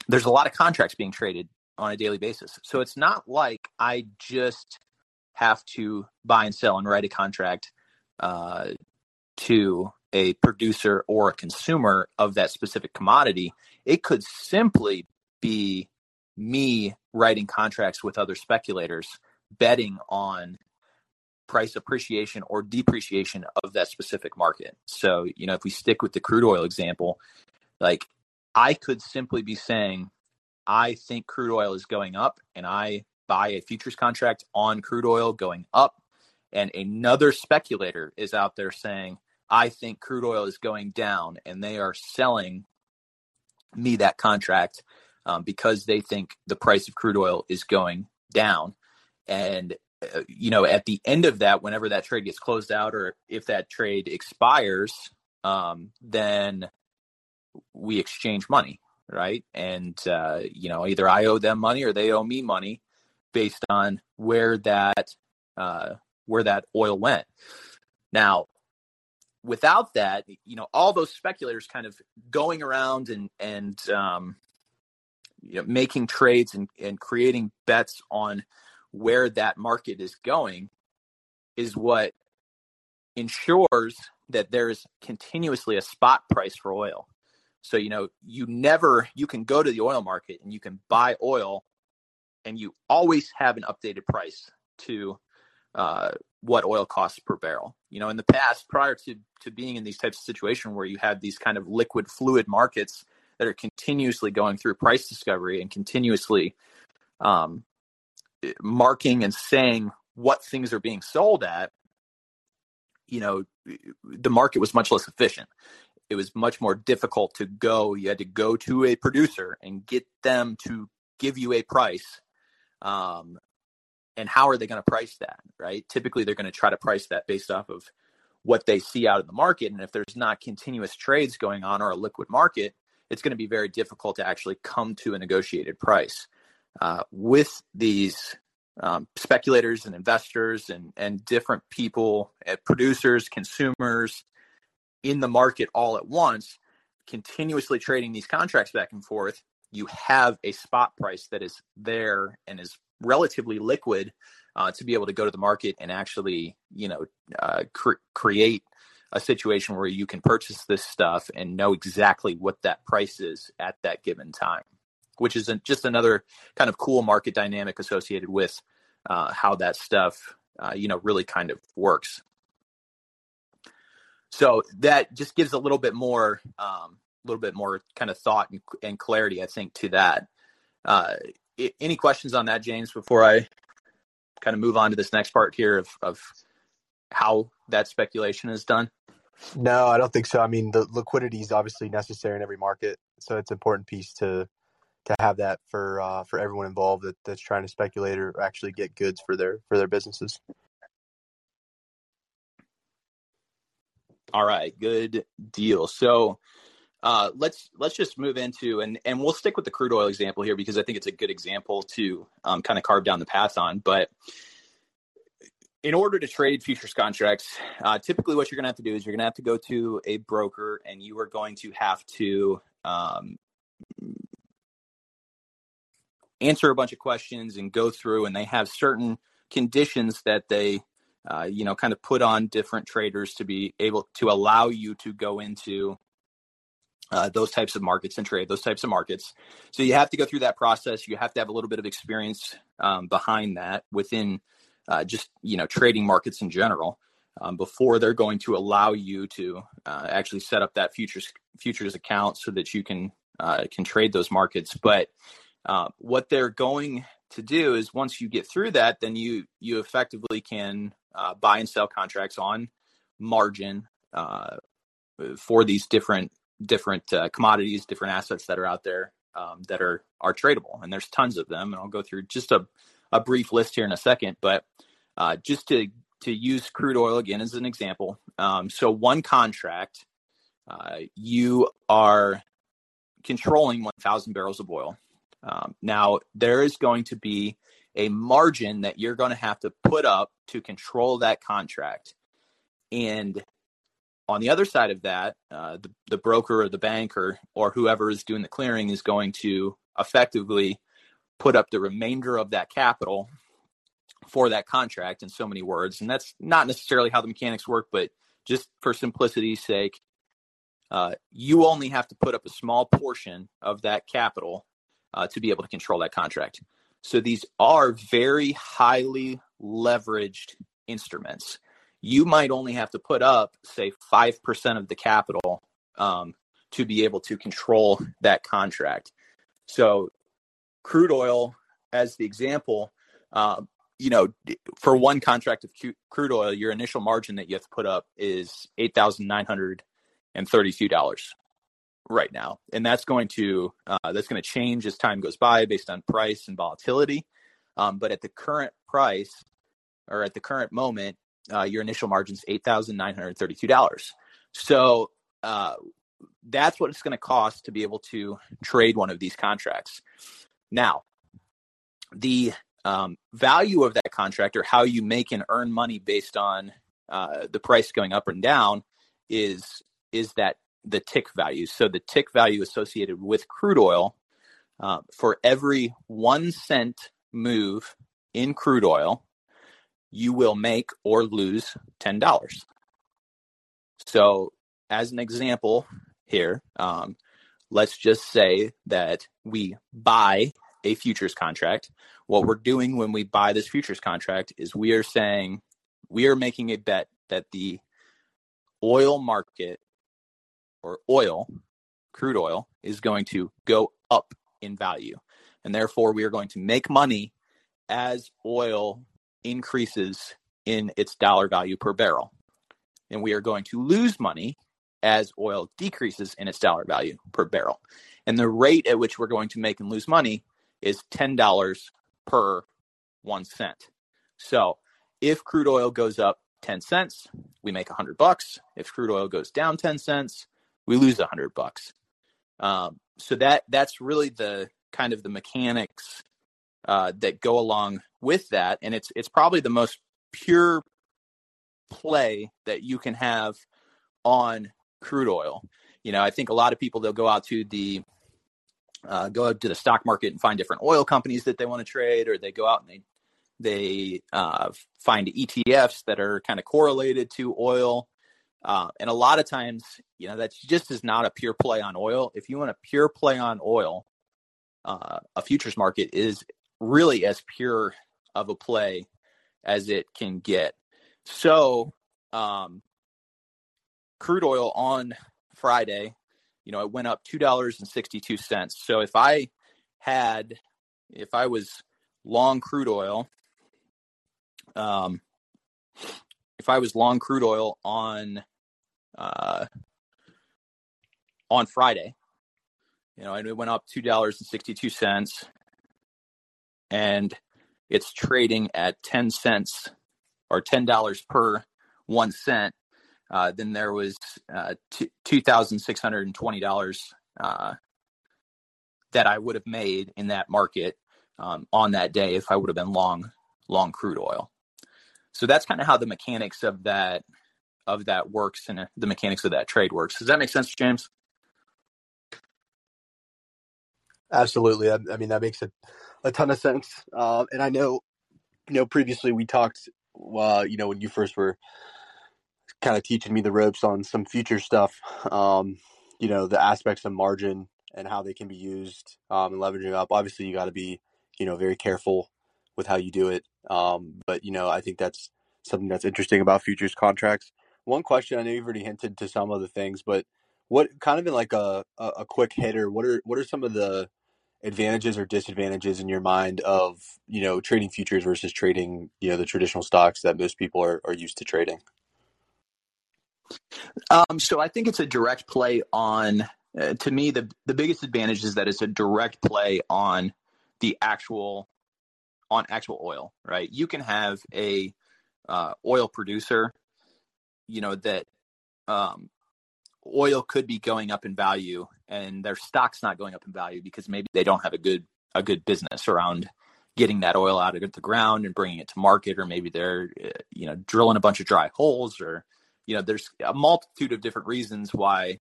there's a lot of contracts being traded on a daily basis. So it's not like I just have to buy and sell and write a contract uh, to a producer or a consumer of that specific commodity. It could simply be me writing contracts with other speculators, betting on price appreciation or depreciation of that specific market. So, you know, if we stick with the crude oil example, like I could simply be saying, I think crude oil is going up and I buy a futures contract on crude oil going up. And another speculator is out there saying, I think crude oil is going down and they are selling me that contract um, because they think the price of crude oil is going down. And, uh, you know, at the end of that, whenever that trade gets closed out or if that trade expires, um, then we exchange money, right? And, uh, you know, either I owe them money or they owe me money based on where that uh, where that oil went. Now, without that, you know, all those speculators kind of going around and and um, you know making trades and, and creating bets on where that market is going is what ensures that there's continuously a spot price for oil. So, you know, you never, you can go to the oil market and you can buy oil and you always have an updated price to uh, what oil costs per barrel. You know, in the past, prior to, to being in these types of situations where you have these kind of liquid fluid markets that are continuously going through price discovery and continuously um, marking and saying what things are being sold at, you know, the market was much less efficient. It was much more difficult to go. You had to go to a producer and get them to give you a price. Um, and how are they going to price that? Right? Typically, they're going to try to price that based off of what they see out in the market. And if there's not continuous trades going on or a liquid market, it's going to be very difficult to actually come to a negotiated price. Uh, with these um, speculators and investors and and different people, uh, producers, consumers in the market all at once, continuously trading these contracts back and forth. You have a spot price that is there and is relatively liquid uh, to be able to go to the market and actually, you know, uh, cr- create a situation where you can purchase this stuff and know exactly what that price is at that given time which is just another kind of cool market dynamic associated with uh, how that stuff, uh, you know, really kind of works. So that just gives a little bit more, a um, little bit more kind of thought and, and clarity, I think, to that. Any questions on that, James, before I kind of move on to this next part here of, of how that speculation is done? No, I don't think so. I mean, the liquidity is obviously necessary in every market, so it's an important piece to to have that for uh, for everyone involved that, that's trying to speculate or actually get goods for their for their businesses. All right, good deal. So uh, let's let's just move into and and we'll stick with the crude oil example here because I think it's a good example to um, kind of carve down the path on. But in order to trade futures contracts, uh, typically what you're going to have to do is you're going to have to go to a broker and you are going to have to um, answer a bunch of questions and go through and they have certain conditions that they uh, you know kind of put on different traders to be able to allow you to go into uh, those types of markets and trade those types of markets. So you have to go through that process. You have to have a little bit of experience um, behind that within uh, just you know trading markets in general um, before they're going to allow you to uh, actually set up that futures futures account so that you can uh, can trade those markets. But uh, what they're going to do is once you get through that, then you you effectively can uh, buy and sell contracts on margin for these different different uh, commodities, different assets that are out there um, that are are tradable, and there's tons of them. And I'll go through just a a brief list here in a second, but uh, just to to use crude oil again as an example. Um, so one contract, uh, you are controlling 1,000 barrels of oil. Um, now, there is going to be a margin that you're going to have to put up to control that contract. And on the other side of that, uh, the, the broker or the bank or, or whoever is doing the clearing is going to effectively put up the remainder of that capital for that contract in so many words. And that's not necessarily how the mechanics work, but just for simplicity's sake, uh, you only have to put up a small portion of that capital uh, to be able to control that contract. So these are very highly leveraged instruments. You might only have to put up, say, 5% of the capital um, to be able to control that contract. So, crude oil, as the example, uh, you know, for one contract of crude oil, your initial margin that you have to put up is eight thousand nine hundred and thirty-two dollars right now, and that's going to uh, that's going to change as time goes by based on price and volatility. Um, but at the current price, or at the current moment, uh, your initial margin is eight thousand nine hundred thirty-two dollars. So uh, that's what it's going to cost to be able to trade one of these contracts. Now, the um, value of that contract, or how you make and earn money based on uh, the price going up and down, is is that the tick value. So the tick value associated with crude oil uh, for every one cent move in crude oil, you will make or lose ten dollars. So, as an example here, um, let's just say that we buy a futures contract. What we're doing when we buy this futures contract is we are saying we are making a bet that the oil market or oil, crude oil, is going to go up in value. And therefore, we are going to make money as oil increases in its dollar value per barrel. And we are going to lose money as oil decreases in its dollar value per barrel. And the rate at which we're going to make and lose money is $10 per one cent. So if crude oil goes up 10 cents, we make 100 bucks. If crude oil goes down 10 cents, we lose 100 bucks. Um, so that that's really the kind of the mechanics uh, that go along with that, and it's it's probably the most pure play that you can have on crude oil. You know, I think a lot of people they'll go out to the uh, go out to the stock market and find different oil companies that they want to trade, or they go out and they they uh, find ETFs that are kind of correlated to oil. Uh, and a lot of times, you know, that just is not a pure play on oil. If you want a pure play on oil, uh, a futures market is really as pure of a play as it can get. So, um, crude oil on Friday, you know, it went up two dollars and sixty two cents. So if I had, if I was long crude oil, um, if I was long crude oil on, uh, on Friday, you know, and it went up two dollars and it's trading at ten cents or ten dollars per one cent uh, then there was uh, two thousand six hundred and twenty dollars uh, that I would have made in that market um, on that day if I would have been long long crude oil. So that's kind of how the mechanics of that of that works and uh, the mechanics of that trade works. Does that make sense, James? Absolutely. I, I mean, that makes a, a ton of sense. Uh, and I know, you know, previously we talked, uh, you know, when you first were kind of teaching me the ropes on some future stuff. Um, you know, the aspects of margin and how they can be used um, and leveraging up. Obviously, you got to be, you know, very careful with how you do it. Um, but you know, I think that's something that's interesting about futures contracts. One question I know you've already hinted to some of the things, but what kind of in like a, a, a quick hitter? What are what are some of the advantages or disadvantages in your mind of you know trading futures versus trading you know the traditional stocks that most people are, are used to trading? Um, so I think it's a direct play on. Uh, to me, the the biggest advantage is that it's a direct play on the actual on actual oil. Right, you can have a uh, oil producer, you know that um, oil could be going up in value, and their stock's not going up in value because maybe they don't have a good a good business around getting that oil out of the ground and bringing it to market, or maybe they're uh, you know drilling a bunch of dry holes or you know, there's a multitude of different reasons why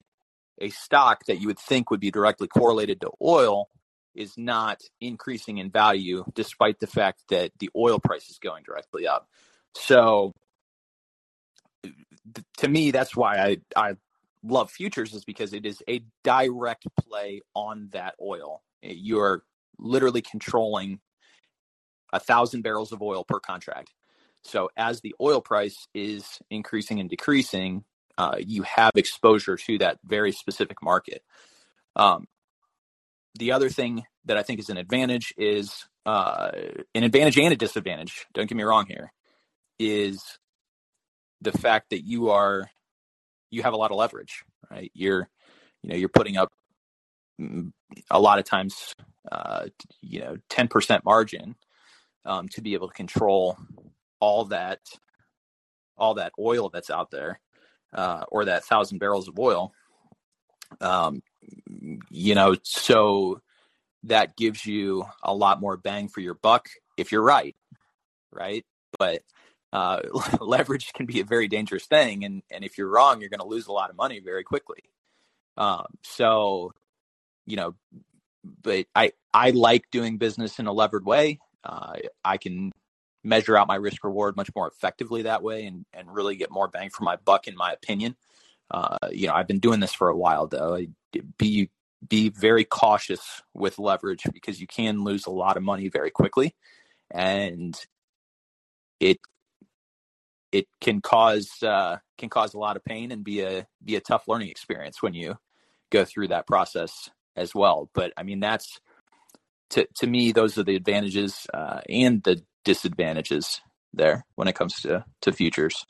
a stock that you would think would be directly correlated to oil is not increasing in value despite the fact that the oil price is going directly up. So to me that's why I I love futures is because it is a direct play on that oil. You're literally controlling a thousand barrels of oil per contract. So as the oil price is increasing and decreasing, uh, you have exposure to that very specific market. Um, the other thing that I think is an advantage is uh, an advantage and a disadvantage. Don't get me wrong here. Is the fact that you are you have a lot of leverage, right? You're you know you're putting up mm, a lot of times uh, you know 10% margin um, to be able to control all that all that oil that's out there uh, or that thousand barrels of oil um, you know so that gives you a lot more bang for your buck if you're right right but uh, (laughs) leverage can be a very dangerous thing, and and if you're wrong, you're going to lose a lot of money very quickly. Um, so, you know, but I I like doing business in a levered way. Uh, I can measure out my risk reward much more effectively that way, and and really get more bang for my buck, in my opinion. Uh, you know, I've been doing this for a while though. Be be very cautious with leverage because you can lose a lot of money very quickly, and it it can cause uh, can cause a lot of pain and be a be a tough learning experience when you go through that process as well. But I mean, that's to to me, those are the advantages uh, and the disadvantages there when it comes to to futures.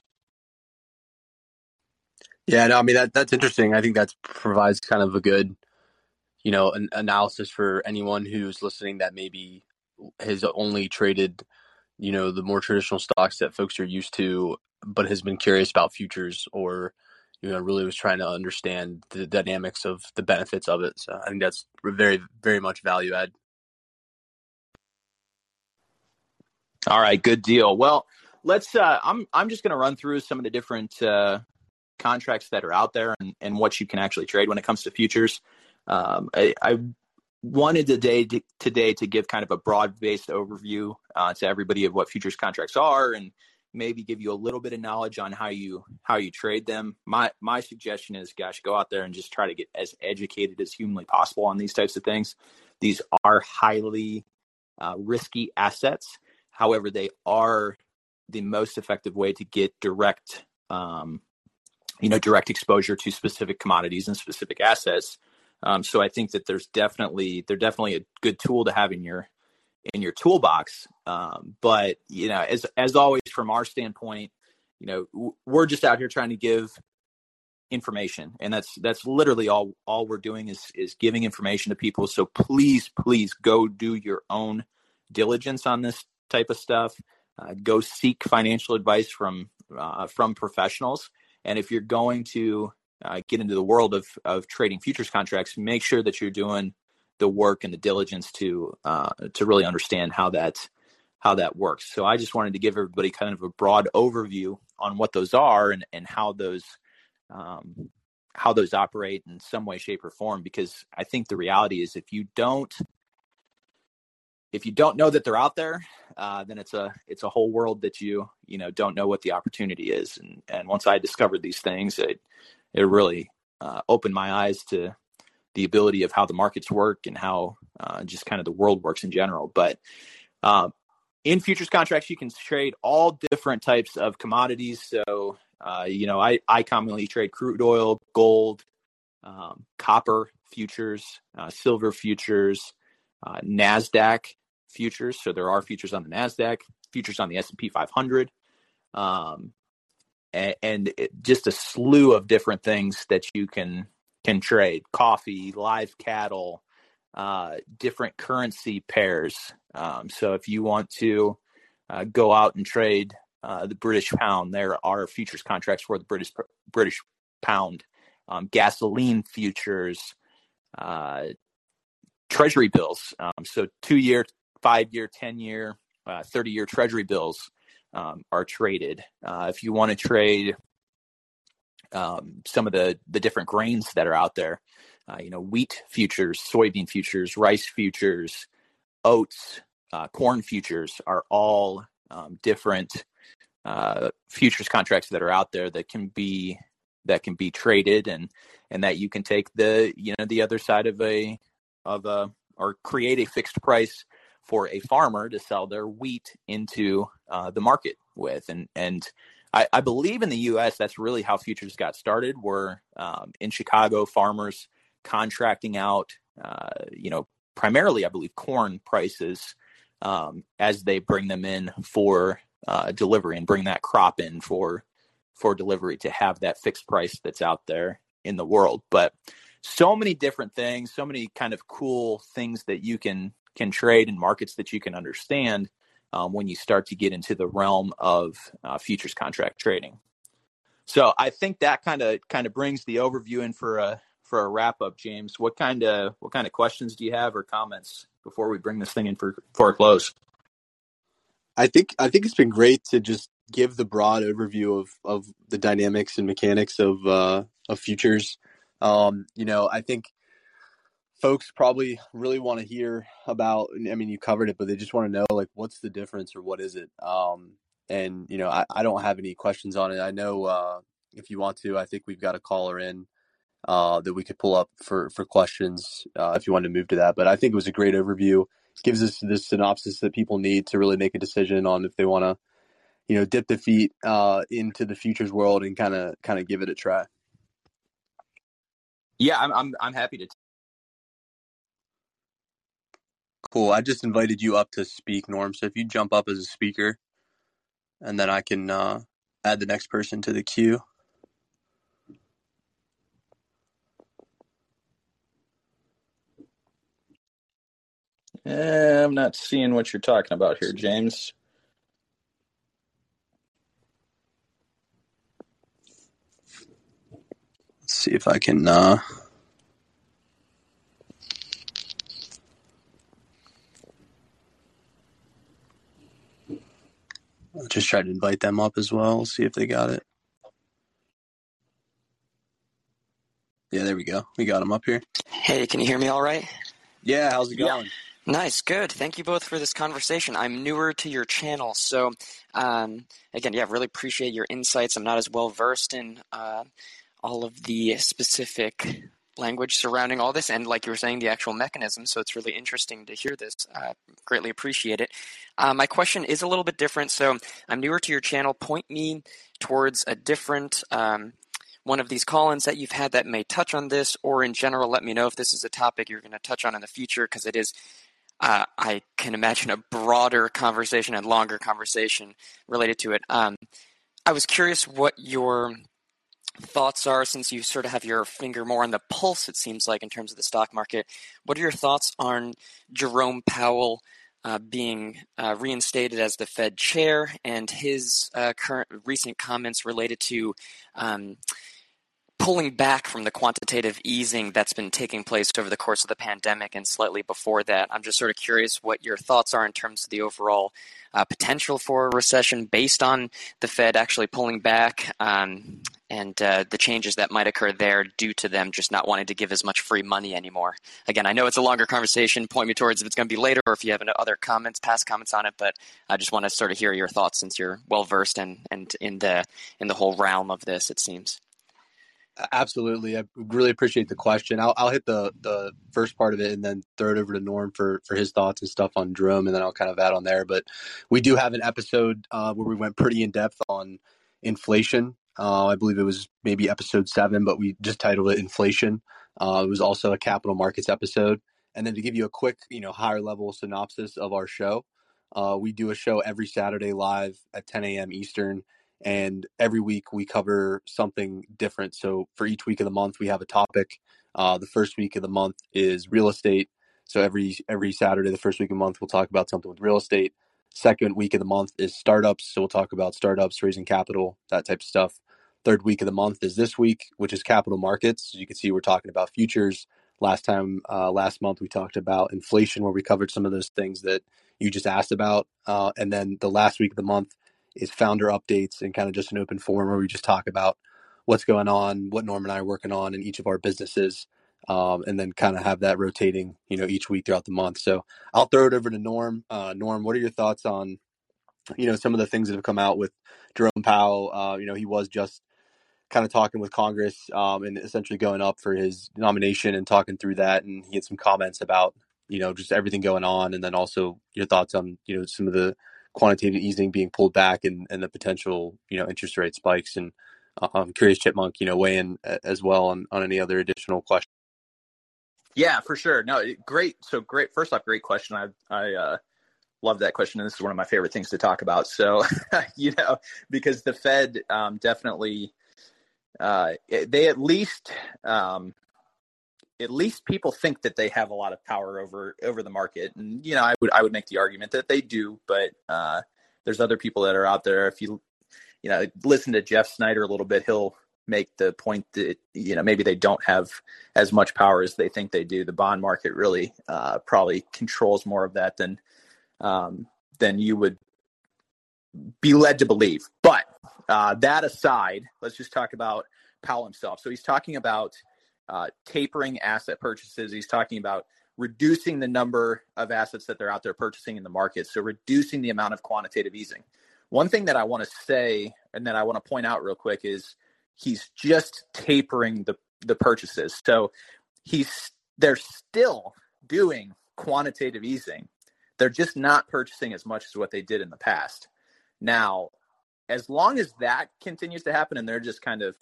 Yeah, no, I mean that that's interesting. I think that provides kind of a good, you know, an analysis for anyone who's listening that maybe has only traded, you know, the more traditional stocks that folks are used to, but has been curious about futures or you know, really was trying to understand the dynamics of the benefits of it. So I think that's very, very much value add. All right, good deal. Well, let's. Uh, I'm I'm just going to run through some of the different uh, contracts that are out there and, and what you can actually trade when it comes to futures. Um, I, I wanted today to, today to give kind of a broad based overview uh, to everybody of what futures contracts are and maybe give you a little bit of knowledge on how you how you trade them. My my suggestion is, gosh, go out there and just try to get as educated as humanly possible on these types of things. These are highly uh, risky assets. However, they are the most effective way to get direct, um, you know, direct exposure to specific commodities and specific assets. Um, so I think that there's definitely they're definitely a good tool to have in your in your toolbox. Um, but you know, as as always, from our standpoint, you know, we're just out here trying to give information, and that's that's literally all all we're doing is is giving information to people. So please, please go do your own diligence on this type of stuff. Uh, go seek financial advice from uh, from professionals, and if you're going to uh, get into the world of of trading futures contracts, make sure that you're doing the work and the diligence to uh, to really understand how that how that works. So I just wanted to give everybody kind of a broad overview on what those are and and how those um, how those operate in some way, shape, or form. Because I think the reality is, if you don't if you don't know that they're out there, uh, then it's a it's a whole world that you you know don't know what the opportunity is. And and once I discovered these things, it it really uh, opened my eyes to the ability of how the markets work and how uh, just kind of the world works in general. But uh, in futures contracts, you can trade all different types of commodities. So, uh, you know, I, I commonly trade crude oil, gold, um, copper futures, uh, silver futures, uh, NASDAQ futures. So there are futures on the NASDAQ, futures on the S&P 500. Um, and, and just a slew of different things that you can can trade coffee, live cattle, uh, different currency pairs. Um, so if you want to uh, go out and trade uh, the British pound, there are futures contracts for the British British pound, um, gasoline futures, uh, treasury bills. Um, so two year, five year, ten year, uh, thirty year treasury bills um, are traded. Uh, if you want to trade um, some of the the different grains that are out there. Uh, you know, wheat futures, soybean futures, rice futures, oats, uh, corn futures are all um, different uh, futures contracts that are out there that can be that can be traded and and that you can take the you know the other side of a of a or create a fixed price for a farmer to sell their wheat into uh, the market with and and I, I, believe in the U.S. that's really how futures got started. Were um, in Chicago, farmers contracting out, uh, you know, primarily I believe corn prices um, as they bring them in for uh, delivery and bring that crop in for for delivery to have that fixed price that's out there in the world. But so many different things, so many kind of cool things that you can can trade in markets that you can understand um, when you start to get into the realm of uh, futures contract trading. So I think that kind of kind of brings the overview in for a for a wrap up, James. What kind of what kind of questions do you have or comments before we bring this thing in for for a close? I think I think it's been great to just give the broad overview of, of the dynamics and mechanics of uh, of futures. Um, you know, I think folks probably really want to hear about. I mean, you covered it, but they just want to know like what's the difference or what is it. Um, and you know, I, I don't have any questions on it. I know uh, if you want to, I think we've got a caller in uh, that we could pull up for for questions uh, if you wanted to move to that. But I think it was a great overview. It gives us this synopsis that people need to really make a decision on if they want to, you know, dip the feet uh, into the futures world and kind of kind of give it a try. Yeah, I'm I'm, I'm happy to. T- cool. I just invited you up to speak, Norm. So if you jump up as a speaker, and then I can uh, add the next person to the queue. Eh, I'm not seeing what you're talking about here, James. Let's see if I can. Uh... just try to invite them up as well. See if they got it. Yeah, there we go. We got them up here. Hey, can you hear me all right? Yeah, how's it going? Yeah. Nice, good. Thank you both for this conversation. I'm newer to your channel, so um, again, yeah, really appreciate your insights. I'm not as well versed in uh, all of the specific language surrounding all this, and like you were saying, the actual mechanism. So it's really interesting to hear this. Uh, greatly appreciate it. Uh, my question is a little bit different. So I'm newer to your channel. Point me towards a different. Um, one of these call-ins that you've had that may touch on this, or in general, let me know if this is a topic you're going to touch on in the future, because it is, uh, I can imagine, a broader conversation and longer conversation related to it. Um, I was curious what your thoughts are, since you sort of have your finger more on the pulse, it seems like, in terms of the stock market. What are your thoughts on Jerome Powell? Uh, being uh, reinstated as the Fed chair, and his uh, current recent comments related to um, pulling back from the quantitative easing that's been taking place over the course of the pandemic and slightly before that. I'm just sort of curious what your thoughts are in terms of the overall uh, potential for a recession based on the Fed actually pulling back um, and uh, the changes that might occur there due to them just not wanting to give as much free money anymore. Again, I know it's a longer conversation. Point me towards if it's going to be later or if you have any other comments, past comments on it. But I just want to sort of hear your thoughts since you're well versed and and in the in the whole realm of this. It seems. Absolutely, I really appreciate the question. I'll, I'll hit the the first part of it and then throw it over to Norm for for his thoughts and stuff on Jerome, and then I'll kind of add on there. But we do have an episode uh, where we went pretty in depth on inflation. Uh, I believe it was maybe episode seven, but we just titled it "Inflation." Uh, it was also a capital markets episode, and then to give you a quick, you know, higher level synopsis of our show, uh, we do a show every Saturday live at 10 a.m. Eastern and every week we cover something different. So for each week of the month, we have a topic. Uh, the first week of the month is real estate. So every every Saturday, the first week of the month, we'll talk about something with real estate. Second week of the month is startups. So we'll talk about startups, raising capital, that type of stuff. Third week of the month is this week, which is capital markets. As you can see, we're talking about futures. Last time, uh, last month, we talked about inflation, where we covered some of those things that you just asked about. Uh, and then the last week of the month is founder updates and kind of just an open forum where we just talk about what's going on, what Norm and I are working on in each of our businesses, um, and then kind of have that rotating, you know, each week throughout the month. So I'll throw it over to Norm. Uh, Norm, what are your thoughts on, you know, some of the things that have come out with Jerome Powell? Uh, you know, he was just kind of talking with Congress um, and essentially going up for his nomination and talking through that, and he had some comments about, you know, just everything going on, and then also your thoughts on, you know, some of the quantitative easing being pulled back and, and the potential you know interest rate spikes. And uh, I'm curious chipmunk you know weigh in as well on, on any other additional questions yeah for sure. No great. So great first off great question. I I uh, love that question and this is one of my favorite things to talk about. So (laughs) you know because the Fed um, definitely uh, they at least um, at least people think that they have a lot of power over over the market. And you know i would i would make the argument that they do but uh, there's other people that are out there. If you you know listen to jeff Snider a little bit he'll make the point that you know maybe they don't have as much power as they think they do. The bond market really uh, probably controls more of that than um, than you would be led to believe. But uh, that aside, let's just talk about Powell himself. So he's talking about uh, tapering asset purchases. He's talking about reducing the number of assets that they're out there purchasing in the market. So reducing the amount of quantitative easing. One thing that I want to say and that I want to point out real quick is he's just tapering the the purchases. So he's they're still doing quantitative easing. They're just not purchasing as much as what they did in the past. Now, as long as that continues to happen and they're just kind of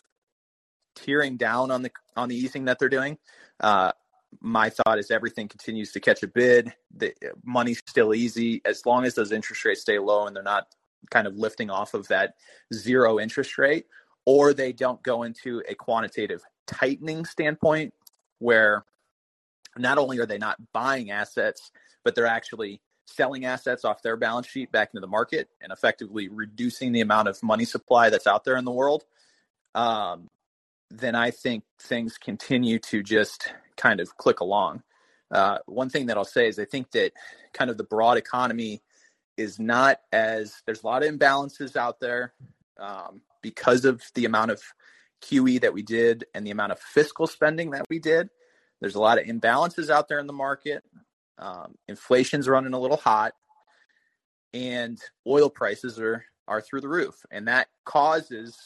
tearing down on the on the easing that they're doing, uh, my thought is everything continues to catch a bid. The money's still easy as long as those interest rates stay low and they're not kind of lifting off of that zero interest rate, or they don't go into a quantitative tightening standpoint where not only are they not buying assets, but they're actually selling assets off their balance sheet back into the market and effectively reducing the amount of money supply that's out there in the world, um, then I think things continue to just kind of click along. Uh, one thing that I'll say is I think that kind of the broad economy is not as there's a lot of imbalances out there um, because of the amount of QE that we did and the amount of fiscal spending that we did. There's a lot of imbalances out there in the market. Um, inflation's running a little hot, and oil prices are are through the roof, and that causes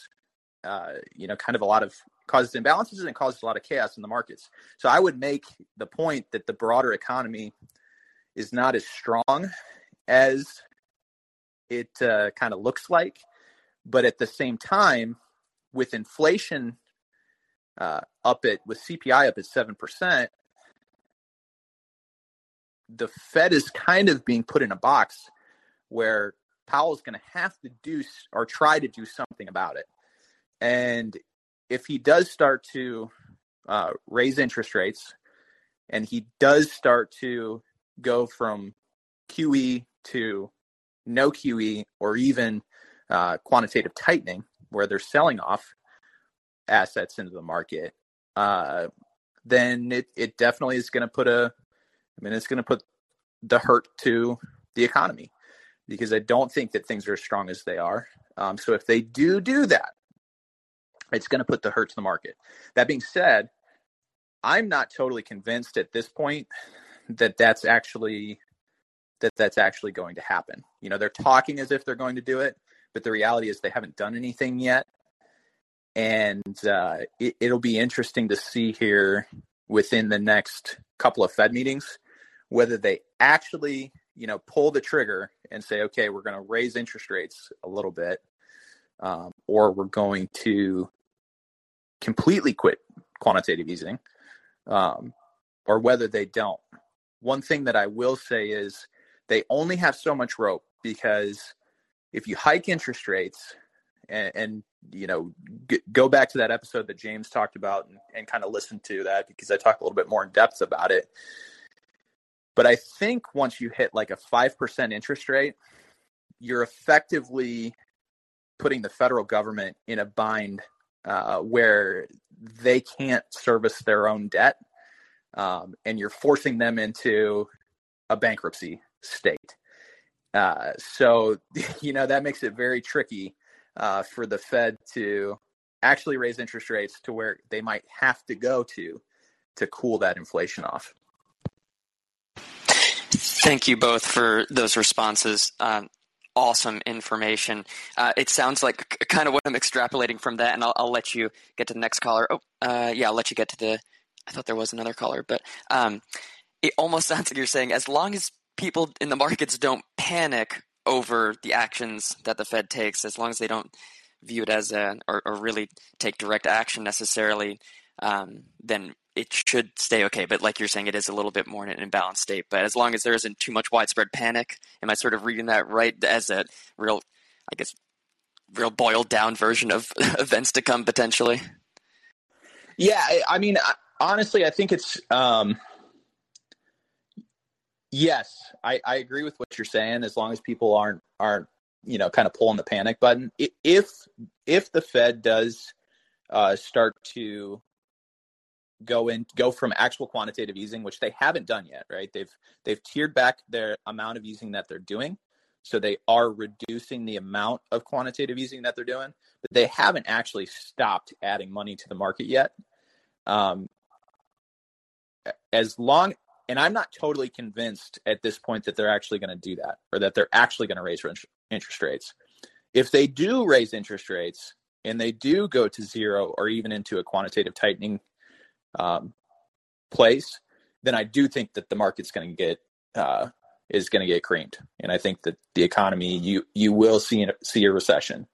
uh, you know kind of a lot of causes imbalances and causes a lot of chaos in the markets. So I would make the point that the broader economy is not as strong as it uh, kind of looks like, but at the same time, with inflation uh, up at with CPI up at seven percent, the Fed is kind of being put in a box where Powell is going to have to do or try to do something about it. And if he does start to uh, raise interest rates and he does start to go from QE to no QE or even uh, quantitative tightening, where they're selling off assets into the market, uh, then it, it definitely is going to put a, I mean, it's going to put the hurt to the economy because I don't think that things are as strong as they are. Um, so if they do do that, it's going to put the hurt to the market. That being said, I'm not totally convinced at this point that that's actually that that's actually going to happen. You know, they're talking as if they're going to do it, but the reality is they haven't done anything yet. And uh, it, it'll be interesting to see here within the next couple of Fed meetings whether they actually, you know, pull the trigger and say, okay, we're going to raise interest rates a little bit, um, or we're going to completely quit quantitative easing, um, or whether they don't. One thing that I will say is they only have so much rope because if you hike interest rates and, and you know g- go back to that episode that James talked about and, and kind of listen to that because I talk a little bit more in depth about it. But I think once you hit like a five percent interest rate, you're effectively putting the federal government in a bind uh, where they can't service their own debt, um, and you're forcing them into a bankruptcy state. Uh, so, (laughs) you know, that makes it very tricky uh, for the Fed to actually raise interest rates to where they might have to go to to cool that inflation off. Thank you both for those responses. Um, awesome information. Uh, it sounds like kind of what I'm extrapolating from that, and I'll, I'll let you get to the next caller. Oh, uh, yeah, I'll let you get to the. I thought there was another caller, but um, it almost (laughs) sounds like you're saying as long as people in the markets don't panic over the actions that the Fed takes, as long as they don't view it as a or, or really take direct action necessarily, um, then it should stay okay. But like you're saying, it is a little bit more in an imbalanced state. But as long as there isn't too much widespread panic, am I sort of reading that right as a real, I guess, real boiled down version of (laughs) events to come potentially? Yeah, I mean, honestly, I think it's. Um, Yes, I, I agree with what you're saying. As long as people aren't aren't you know kind of pulling the panic button, if if the Fed does uh, start to go in go from actual quantitative easing, which they haven't done yet, right? They've they've tiered back their amount of easing that they're doing, So they are reducing the amount of quantitative easing that they're doing, but they haven't actually stopped adding money to the market yet. Um, as long, and I'm not totally convinced at this point that they're actually going to do that or that they're actually going to raise interest rates. If they do raise interest rates and they do go to zero or even into a quantitative tightening um, place, then I do think that the market's going to get uh, is going to get creamed, and I think that the economy you you will see see a recession.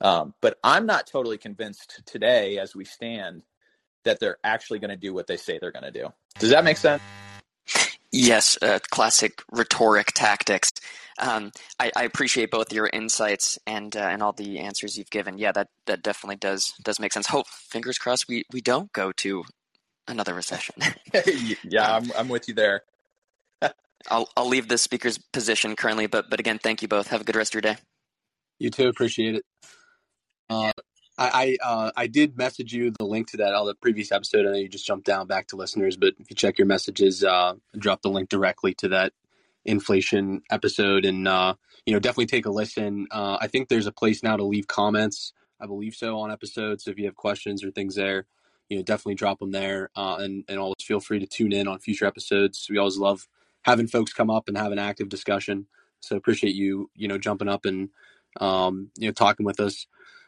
Um, but I'm not totally convinced today, as we stand, that they're actually going to do what they say they're going to do. Does that make sense? Yes, uh, classic rhetoric tactics. Um, I, I, appreciate both your insights and uh, and all the answers you've given. Yeah, that, that definitely does does make sense. Hope fingers crossed we, we don't go to another recession. (laughs) yeah, I'm I'm with you there. (laughs) I'll I'll leave the speaker's position currently, but but again, thank you both. Have a good rest of your day. You too. Appreciate it. Uh, I I, uh, I did message you the link to that all the previous episode. I know you just jumped down back to listeners, but if you check your messages, uh, drop the link directly to that inflation episode, and uh, you know definitely take a listen. Uh, I think there's a place now to leave comments. I believe so on episodes. So if you have questions or things there, you know definitely drop them there, uh, and and always feel free to tune in on future episodes. We always love having folks come up and have an active discussion. So appreciate you, you know, jumping up and um, you know talking with us.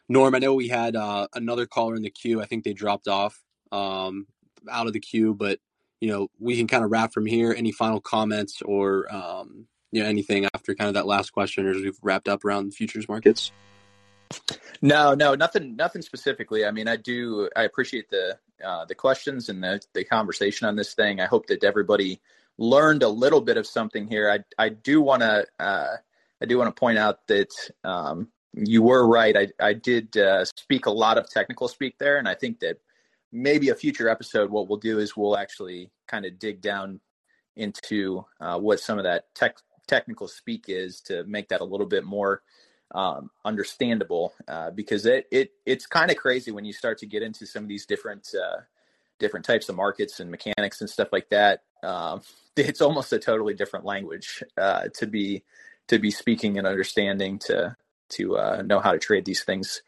Norm, I know we had uh, another caller in the queue. I think they dropped off um, out of the queue, but you know we can kind of wrap from here. Any final comments or um, you know anything after kind of that last question, as we've wrapped up around futures markets? No, no, nothing, nothing specifically. I mean, I do, I appreciate the uh, the questions and the the conversation on this thing. I hope that everybody learned a little bit of something here. I I do want to uh, I do want to point out that um, you were right. I I did uh, speak a lot of technical speak there, and I think that maybe a future episode, what we'll do is we'll actually kind of dig down into uh, what some of that tech technical speak is to make that a little bit more um, understandable uh, because it it it's kind of crazy when you start to get into some of these different uh, different types of markets and mechanics and stuff like that. Um, (laughs) it's almost a totally different language uh, to be to be speaking and understanding to to uh, know how to trade these things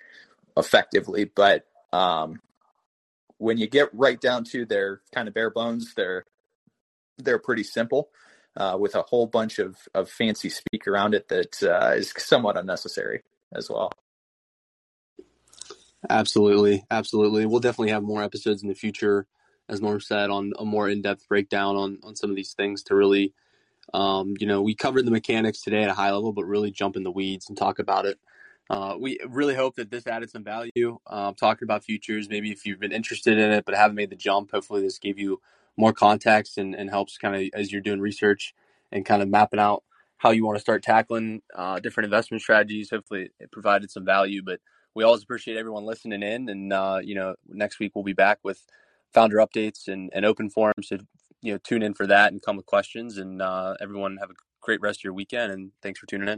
effectively. But um, when you get right down to their kind of bare bones, they're they're pretty simple. Uh, with a whole bunch of, of fancy speak around it that uh, is somewhat unnecessary as well. Absolutely, absolutely. We'll definitely have more episodes in the future as Norm said, on a more in-depth breakdown on on some of these things to really, um, you know, we covered the mechanics today at a high level, but really jump in the weeds and talk about it. Uh, we really hope that this added some value. Uh, talking about futures, maybe if you've been interested in it but haven't made the jump, hopefully this gave you more context and, and helps kind of as you're doing research and kind of mapping out how you want to start tackling uh, different investment strategies. Hopefully it provided some value, but we always appreciate everyone listening in. And, uh, you know, next week we'll be back with founder updates and, and open forums. So, you know, tune in for that and come with questions. And uh, everyone have a great rest of your weekend. And thanks for tuning in.